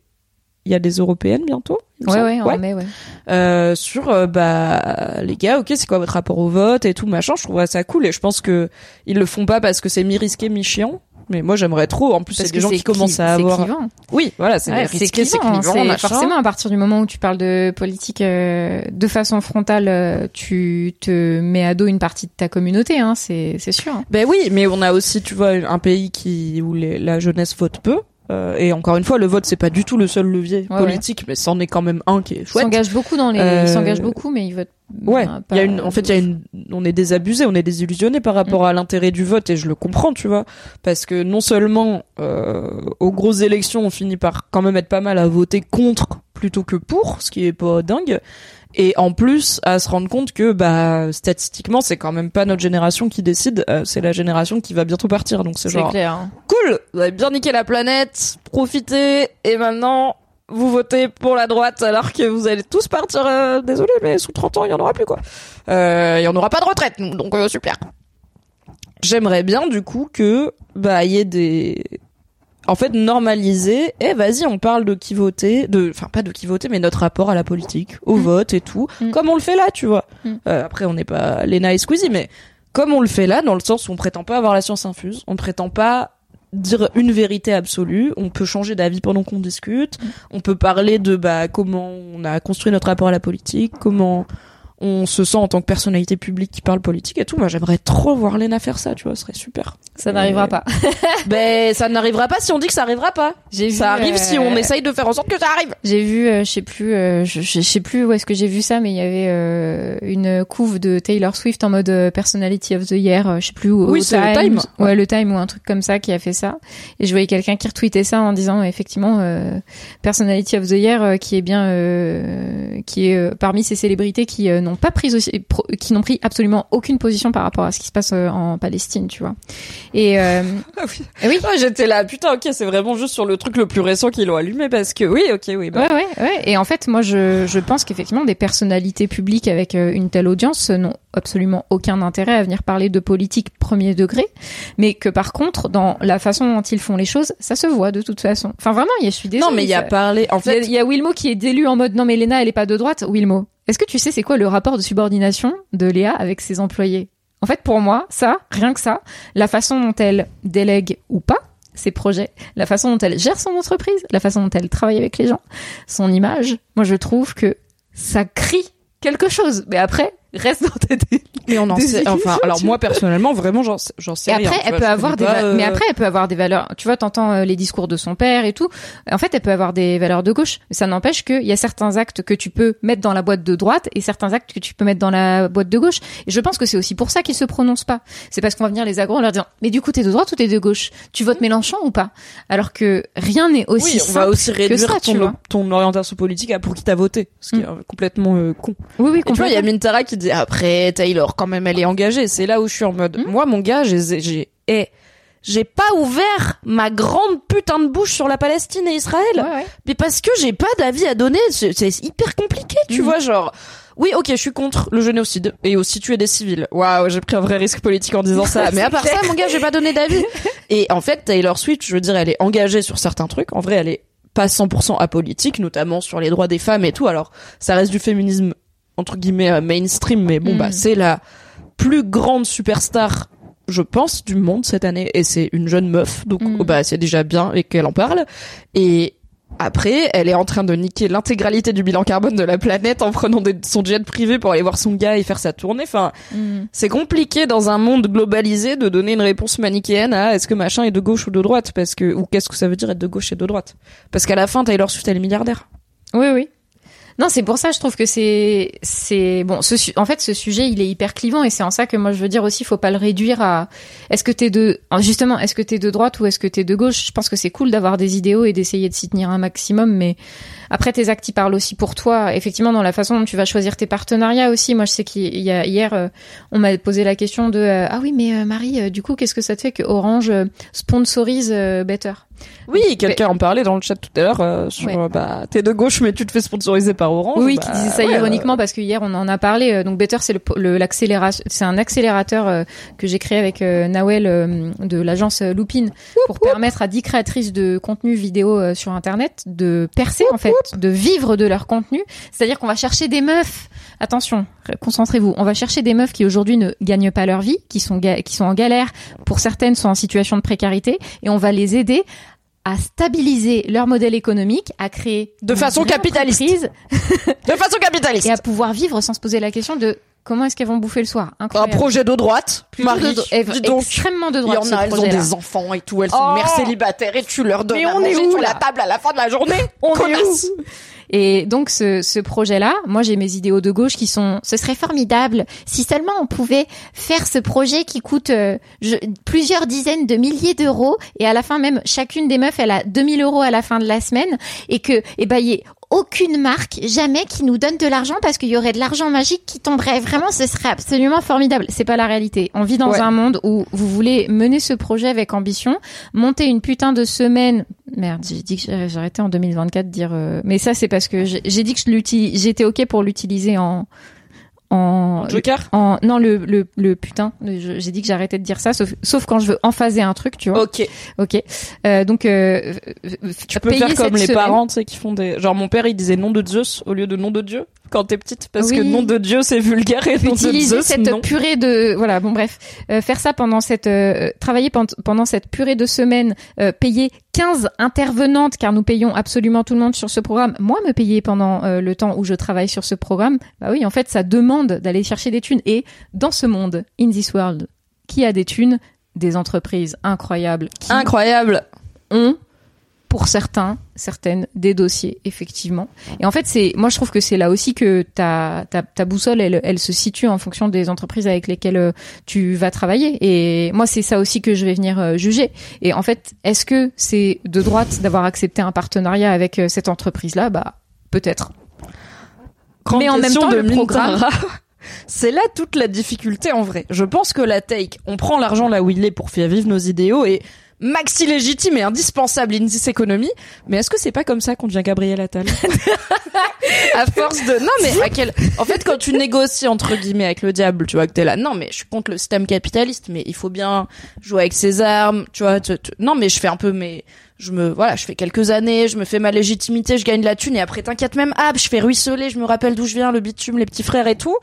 il y a des européennes bientôt. Ouais, ouais, en mai, ouais. Euh, sur bah les gars ok c'est quoi votre rapport au vote et tout machin je trouverais ça cool et je pense que ils le font pas parce que c'est mi risqué mi chiant mais moi j'aimerais trop en plus c'est que des gens qui commencent à avoir clivant. oui voilà c'est Ouais, risqué c'est clivant, forcément à partir du moment où tu parles de politique euh, de façon frontale, euh, tu te mets à dos une partie de ta communauté, hein, c'est c'est sûr. Ben oui, mais on a aussi, tu vois, un pays qui où les- la jeunesse vote peu. Euh, et encore une fois, le vote c'est pas du tout le seul levier Ouais, politique, mais c'en est quand même un qui est chouette. s'engagent beaucoup dans les, Euh, ils s'engagent beaucoup, mais ils votent. Ouais, il y a une, en fait, il y a une, on est désabusé, on est désillusionné par rapport Mm. à l'intérêt du vote et je le comprends, tu vois, parce que non seulement euh, aux grosses élections, on finit par quand même être pas mal à voter contre plutôt que pour, ce qui est pas dingue, et en plus à se rendre compte que bah statistiquement c'est quand même pas notre génération qui décide, euh, c'est la génération qui va bientôt partir, donc c'est genre clair. hein. cool, vous avez bien niqué la planète, profitez, et maintenant vous votez pour la droite alors que vous allez tous partir. euh, désolé, mais sous 30 ans, il y en aura plus quoi. Euh, il y en aura pas de retraite, nous, donc euh, super. J'aimerais bien du coup que bah il y ait des en fait normaliser eh vas-y on parle de qui voter de enfin pas de qui voter mais notre rapport à la politique au Mm. vote et tout Mm. comme on le fait là tu vois Mm. Euh, après on n'est pas Lena et Squeezie mais comme on le fait là dans le sens où on prétend pas avoir la science infuse on prétend pas dire une vérité absolue on peut changer d'avis pendant qu'on discute on peut parler de bah comment on a construit notre rapport à la politique comment on se sent en tant que personnalité publique qui parle politique et tout. Moi, j'aimerais trop voir Lena faire ça, tu vois, ce serait super. Ça n'arrivera pas. ben, ça n'arrivera pas si on dit que ça arrivera pas. J'ai Ça vu, arrive euh, si on essaye de faire en sorte que ça arrive. J'ai vu, euh, je sais plus, euh, je, sais plus où est-ce que j'ai vu ça, mais il y avait euh, une couve de Taylor Swift en mode euh, Personality of the Year, euh, je sais plus où. Oui, c'est le Time. Ouais, le Time ou un truc comme ça qui a fait ça. Et je voyais quelqu'un qui retweetait ça en disant effectivement euh, Personality of the Year euh, qui est bien, euh, qui est euh, parmi ces célébrités qui euh, n'ont pas pris aussi, qui n'ont pris absolument aucune position par rapport à ce qui se passe euh, en Palestine, tu vois. Et euh, Ah oui. Eh oui. Ouais, j'étais là, putain, ok, c'est vraiment juste sur le truc le plus récent qu'ils l'ont allumé parce que oui, ok, oui. Bah. Ouais, ouais, ouais. Et en fait, moi, je, je pense qu'effectivement, des personnalités publiques avec euh, une telle audience euh, n'ont absolument aucun intérêt à venir parler de politique premier degré, mais que par contre, dans la façon dont ils font les choses, ça se voit de toute façon. Enfin, vraiment, il y a- je suis désolée. non, mais il y a parlé. En fait, il y a Wilmo qui est délu en mode non mais Léna elle est pas de droite. Wilmo, est-ce que tu sais c'est quoi le rapport de subordination de Léa avec ses employés? En fait pour moi ça, rien que ça, la façon dont elle délègue ou pas ses projets, la façon dont elle gère son entreprise, la façon dont elle travaille avec les gens, son image, moi je trouve que ça crie quelque chose. Mais après reste dans ta tête. mais on en sait. Enfin, alors moi personnellement, vraiment, j'en sais- Et rien. après, elle vois, peut je avoir des, va- euh, mais après, elle peut avoir des valeurs. Tu vois, t'entends euh, les discours de son père et tout. En fait, elle peut avoir des valeurs de gauche. Ça n'empêche qu'il y a certains actes que tu peux mettre dans la boîte de droite et certains actes que tu peux mettre dans la boîte de gauche. Et je pense que c'est aussi pour ça qu'ils se prononcent pas. C'est parce qu'on va venir les aggro en leur disant, mais du coup, t'es de droite ou t'es de gauche? Tu votes Mélenchon ou pas? Alors que rien n'est aussi oui, on simple va aussi que réduire ça, ton, vois. ton orientation politique à pour qui t'as voté, ce qui Mm. est complètement euh, con. Oui, oui, Et tu vois, il y a complètement. Mintara qui dit après Taylor, quand même, elle est engagée. C'est là où je suis en mode, Mm. moi, mon gars, j'ai, j'ai, eh, j'ai pas ouvert ma grande putain de bouche sur la Palestine et Israël. Ouais, ouais. Mais parce que j'ai pas d'avis à donner, c'est hyper compliqué, tu Mhm. vois, genre. Oui, ok, je suis contre le génocide et aussi tuer des civils. Waouh, j'ai pris un vrai risque politique en disant ça. Mais à part ça, mon gars, j'ai pas donné d'avis. Et en fait, Taylor Swift, je veux dire, elle est engagée sur certains trucs. En vrai, elle est pas 100% apolitique, notamment sur les droits des femmes et tout. Alors, ça reste du féminisme entre guillemets euh, mainstream, mais bon, bah, c'est la plus grande superstar je pense, du monde cette année. Et c'est une jeune meuf, donc Mm. bah c'est déjà bien et qu'elle en parle. Et après, elle est en train de niquer l'intégralité du bilan carbone de la planète en prenant des- son jet privé pour aller voir son gars et faire sa tournée. Enfin, Mm. c'est compliqué dans un monde globalisé de donner une réponse manichéenne à est-ce que machin est de gauche ou de droite parce que ou qu'est-ce que ça veut dire être de gauche et de droite? Parce qu'à la fin Taylor Swift elle est milliardaire. Oui, oui. Non, c'est pour ça, je trouve que c'est, c'est bon. Ce, en fait, ce sujet, il est hyper clivant, et c'est en ça que moi, je veux dire aussi, faut pas le réduire à. Est-ce que t'es de, justement, est-ce que t'es de droite ou est-ce que t'es de gauche? Je pense que c'est cool d'avoir des idéaux et d'essayer de s'y tenir un maximum, mais après, tes actes, ils parlent aussi pour toi. Effectivement, dans la façon dont tu vas choisir tes partenariats aussi. Moi, je sais qu'il y a hier, euh, on m'a posé la question de, euh, ah oui, mais euh, Marie, du coup, qu'est-ce que ça te fait que Orange sponsorise Better? Oui, quelqu'un en parlait dans le chat tout à l'heure euh, sur Ouais. euh, bah t'es de gauche mais tu te fais sponsoriser par Orange. Oui, bah, qui disait ça ouais, ironiquement parce que hier on en a parlé. euh, Donc Better, c'est le, l'accélération, c'est un accélérateur euh, que j'ai créé avec euh, Nawel euh, de l'agence euh, Loopin pour permettre à 10 créatrices de contenu vidéo euh, sur Internet de percer en fait, de vivre de leur contenu. C'est-à-dire qu'on va chercher des meufs. Attention, concentrez-vous. On va chercher des meufs qui aujourd'hui ne gagnent pas leur vie, qui sont qui sont en galère. Pour certaines, sont en situation de précarité, et on va les aider à stabiliser leur modèle économique, à créer De façon capitaliste. de façon capitaliste. et à pouvoir vivre sans se poser la question de comment est-ce qu'elles vont bouffer le soir. Un Incroyable. projet de droite, Marie. de- dis donc. extrêmement de Il y droite. en a, elles ont des enfants et tout, elles sont Oh mères célibataires et tu leur donnes Mais à on est où, sur là la table à la fin de la journée. On est Connasse. Et donc ce, projet-là, moi j'ai mes idéaux de gauche qui sont, ce serait formidable si seulement on pouvait faire ce projet qui coûte euh, plusieurs dizaines de milliers d'euros et à la fin même chacune des meufs elle a 2000 euros à la fin de la semaine et que eh ben y ait aucune marque jamais qui nous donne de l'argent parce qu'il y aurait de l'argent magique qui tomberait. Vraiment ce serait absolument formidable. C'est pas la réalité. On vit dans Ouais. un monde où vous voulez mener ce projet avec ambition monter une putain de semaine. Merde j'ai dit que arrêté en 2024 de dire euh, mais ça c'est parce que j'ai dit que je j'étais ok pour l'utiliser en en Joker? en non le le, le putain j'ai dit que j'arrêtais de dire ça sauf sauf quand je veux emphaser un truc tu vois Ok. ok euh, donc euh, Tu peux faire comme les semaine- parents, tu sais, qui font des. Genre mon père, il disait nom de Zeus au lieu de nom de Dieu. Quand t'es petite parce Oui. que nom de Dieu c'est vulgaire et nom de utiliser Zeus cette non. purée de voilà bon bref Euh, faire ça pendant cette euh, travailler pen- pendant cette purée de semaine euh, payer 15 intervenantes car nous payons absolument tout le monde sur ce programme moi me payer pendant le temps où je travaille sur ce programme bah oui en fait ça demande d'aller chercher des thunes et dans ce monde in this world qui a des thunes? Des entreprises incroyables qui Incroyable. ont pour certains, certaines, des dossiers, effectivement. Et en fait, c'est, moi, je trouve que c'est là aussi que ta, ta, ta boussole, elle, elle se situe en fonction des entreprises avec lesquelles euh, tu vas travailler. Et moi, c'est ça aussi que je vais venir euh, juger. Et en fait, est-ce que c'est de droite d'avoir accepté un partenariat avec euh, cette entreprise-là? Bah, peut-être. Grande Mais en même temps, de le programme-. C'est là toute la difficulté en vrai. Je pense que la take, on prend l'argent là où il est pour faire vivre nos idéaux et maxi légitime et indispensable in this economy. Mais est-ce que c'est pas comme ça qu'on devient Gabriel Attal À force de non mais à quel en fait quand tu négocies entre guillemets avec le diable, tu vois que t'es là. Non mais je suis contre le système capitaliste, mais il faut bien jouer avec ses armes. Tu vois. tu- tu- Non mais je fais un peu mes je me voilà, je fais quelques années, je me fais ma légitimité, je gagne la thune et après t'inquiète même, ah, je fais ruisseler, je me rappelle d'où je viens, le bitume, les petits frères et tout.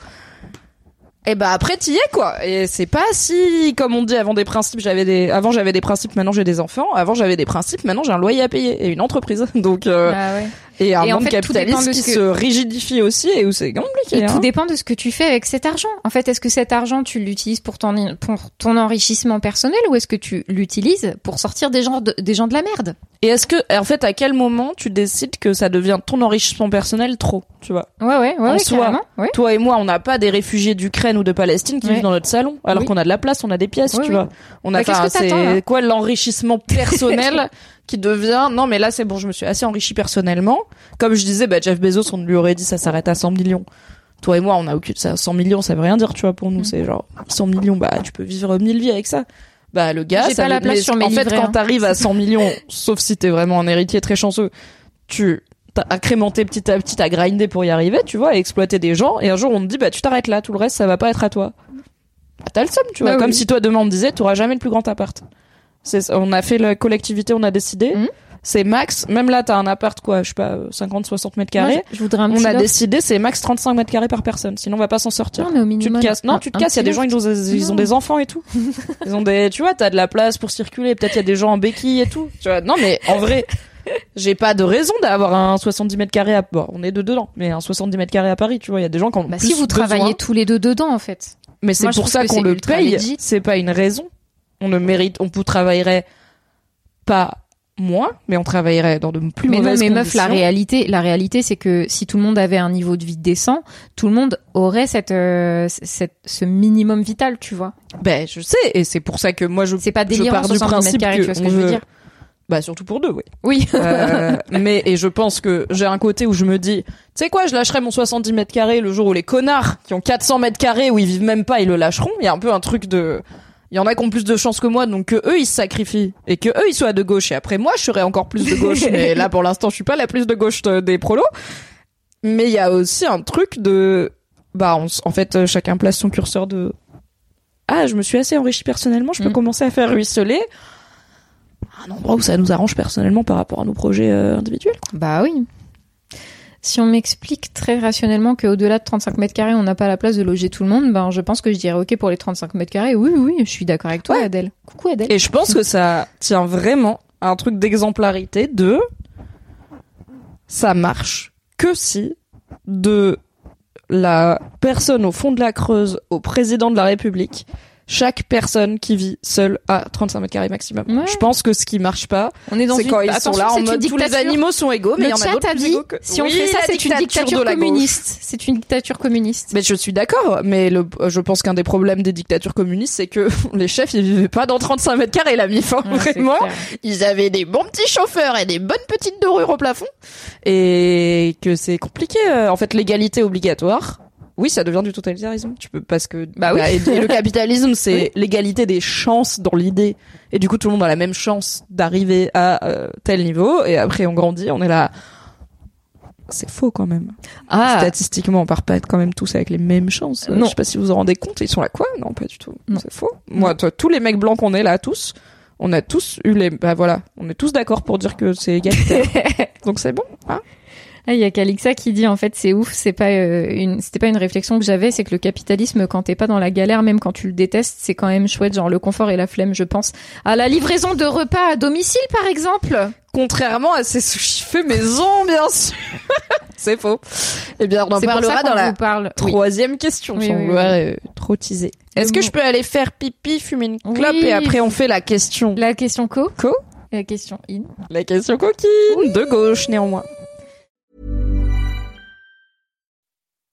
Et bah après t'y es quoi. Et c'est pas si comme on dit avant des principes, j'avais des avant j'avais des principes, maintenant j'ai des enfants, avant j'avais des principes, maintenant j'ai un loyer à payer et une entreprise. Donc euh, ouais. Et un Et en monde fait, tout dépend capitaliste qui ce que- se rigidifie aussi et où c'est compliqué. Et hein. tout dépend de ce que tu fais avec cet argent. En fait, est-ce que cet argent, tu l'utilises pour ton, pour ton enrichissement personnel ou est-ce que tu l'utilises pour sortir des gens de, des gens de la merde? Et est-ce que en fait à quel moment tu décides que ça devient ton enrichissement personnel trop, tu vois? Ouais, ouais, ouais, En ouais, soi, carrément, ouais. Toi et moi, on n'a pas des réfugiés d'Ukraine ou de Palestine qui Ouais. vivent dans notre salon, alors Oui. qu'on a de la place, on a des pièces, tu vois. On a Bah, qu'est-ce enfin, que t'attends, là? c'est quoi l'enrichissement personnel? Qui devient non mais là c'est bon, je me suis assez enrichi personnellement. Comme je disais, bah Jeff Bezos, on lui aurait dit ça s'arrête à 100 millions. Toi et moi, on a aucune ça 100 millions, ça veut rien dire, tu vois pour nous, Mm. c'est genre 100 millions, bah tu peux vivre mille vies avec ça. Bah le gars, ça pas la place mais sur mes en fait quand hein. t'arrives à 100 millions, sauf si t'es vraiment un héritier très chanceux, tu t'as accrémenté petit à petit, t'as grindé pour y arriver, tu vois, à exploiter des gens, et un jour on te dit, bah tu t'arrêtes là, tout le reste ça va pas être à toi. Bah, t'as le seum, tu vois, Bah comme oui. si toi demain on te disait, t'auras jamais le plus grand appart. On a fait la collectivité, on a décidé, Mhm. c'est max, même là t'as un appart quoi, je sais pas, 50, 60 mètres carrés, Moi, je, je voudrais un on a décidé c'est max 35 mètres carrés par personne, sinon on va pas s'en sortir. Non, mais au Tu te minimum. casses. Non, un- tu te casses. Il y a des gens, ils ont, ils ont Non. des enfants et tout. Ils ont des, tu vois, t'as de la place pour circuler. Peut-être il y a des gens en béquille et tout. Tu vois, non, mais en vrai, j'ai pas de raison d'avoir un 70 mètres carrés à, bon, on est deux dedans, mais un 70 mètres carrés à Paris, tu vois, il y a des gens qui ont Bah, plus si vous besoin. travaillez tous les deux dedans, en fait. Mais c'est pour ça que qu'on le paye. C'est pas une raison. On ne mérite, on peut travaillerait pas moins, mais on travaillerait dans de plus Mais non, mauvaises mais meuf, la réalité, la réalité, c'est que si tout le monde avait un niveau de vie décent, tout le monde aurait cette, euh, cette, ce minimum vital, tu vois. Ben, je sais, et c'est pour ça que moi je, C'est pas je délirant, pars du 70 mètres principe tu vois ce que je veux dire. Bah surtout pour deux, oui. Oui. Euh, mais et je pense que j'ai un côté où je me dis, tu sais quoi, je lâcherai mon 70 mètres carrés le jour où les connards qui ont 400 mètres carrés où ils vivent même pas, ils le lâcheront. Il y a un peu un truc de, il y en a qui ont plus de chance que moi, donc que eux ils se sacrifient et que eux ils soient de gauche. Et après moi, je serais encore plus de gauche. mais là pour l'instant, je suis pas la plus de gauche de- des prolos. Mais il y a aussi un truc de, bah on en fait euh, chacun place son curseur de, ah je me suis assez enrichi personnellement, je peux Mm. commencer à faire ruisseler. Un endroit où ça nous arrange personnellement par rapport à nos projets euh, individuels. Bah oui. Si on m'explique très rationnellement qu'au-delà de 35 mètres carrés, on n'a pas la place de loger tout le monde, ben je pense que je dirais ok pour les 35 mètres carrés. Oui, oui, je suis d'accord avec toi, Ouais. Adèle. Coucou Adèle. Et je pense que ça tient vraiment à un truc d'exemplarité de ça marche que si de la personne au fond de la Creuse au président de la République, chaque personne qui vit seule à 35 mètres carrés maximum. Ouais. Je pense que ce qui marche pas, On est dans c'est une quand ils Attention, sont là en mode tous les animaux sont égaux, mais il Le y en a d'autres plus égaux que... si on fait ça, c'est une dictature communiste. C'est une dictature communiste. Mais je suis d'accord, mais le, je pense qu'un des problèmes des dictatures communistes, c'est que les chefs, ils vivaient pas dans 35 mètres carrés, la mif, hein, Ouais, vraiment. Ils avaient des bons petits chauffeurs et des bonnes petites dorures au plafond. Et que c'est compliqué. euh, En fait, l'égalité obligatoire. Oui, ça devient du totalitarisme. Tu peux, parce que, Bah oui. et, et le capitalisme, c'est l'égalité des chances dans l'idée. Et du coup, tout le monde a la même chance d'arriver à euh, tel niveau. Et après, on grandit, on est là. C'est faux quand même. Ah, Statistiquement, on part pas être quand même tous avec les mêmes chances. Euh, Non. Je sais pas si vous vous en rendez compte. Ils sont là quoi? Non, pas du tout. C'est faux. Moi, toi, tous les mecs blancs qu'on est là, tous, on a tous eu les. Bah voilà, on est tous d'accord pour dire que c'est égalitaire. Donc c'est bon. Hein? Il y a Calixa qui dit en fait c'est ouf, c'est pas euh, une c'était pas une réflexion que j'avais, c'est que le capitalisme quand t'es pas dans la galère, même quand tu le détestes, c'est quand même chouette, genre le confort et la flemme, je pense à la livraison de repas à domicile par exemple. Contrairement à ces sushis faits maison, bien sûr. c'est faux. Eh bien, on en parlera dans la. Oui. troisième question, Oui, sans oui, vouloir euh, trop teaser. Est-ce que je peux aller faire pipi, fumer une clope et après on fait la question La question co, co la question in. La question coquine De gauche, néanmoins.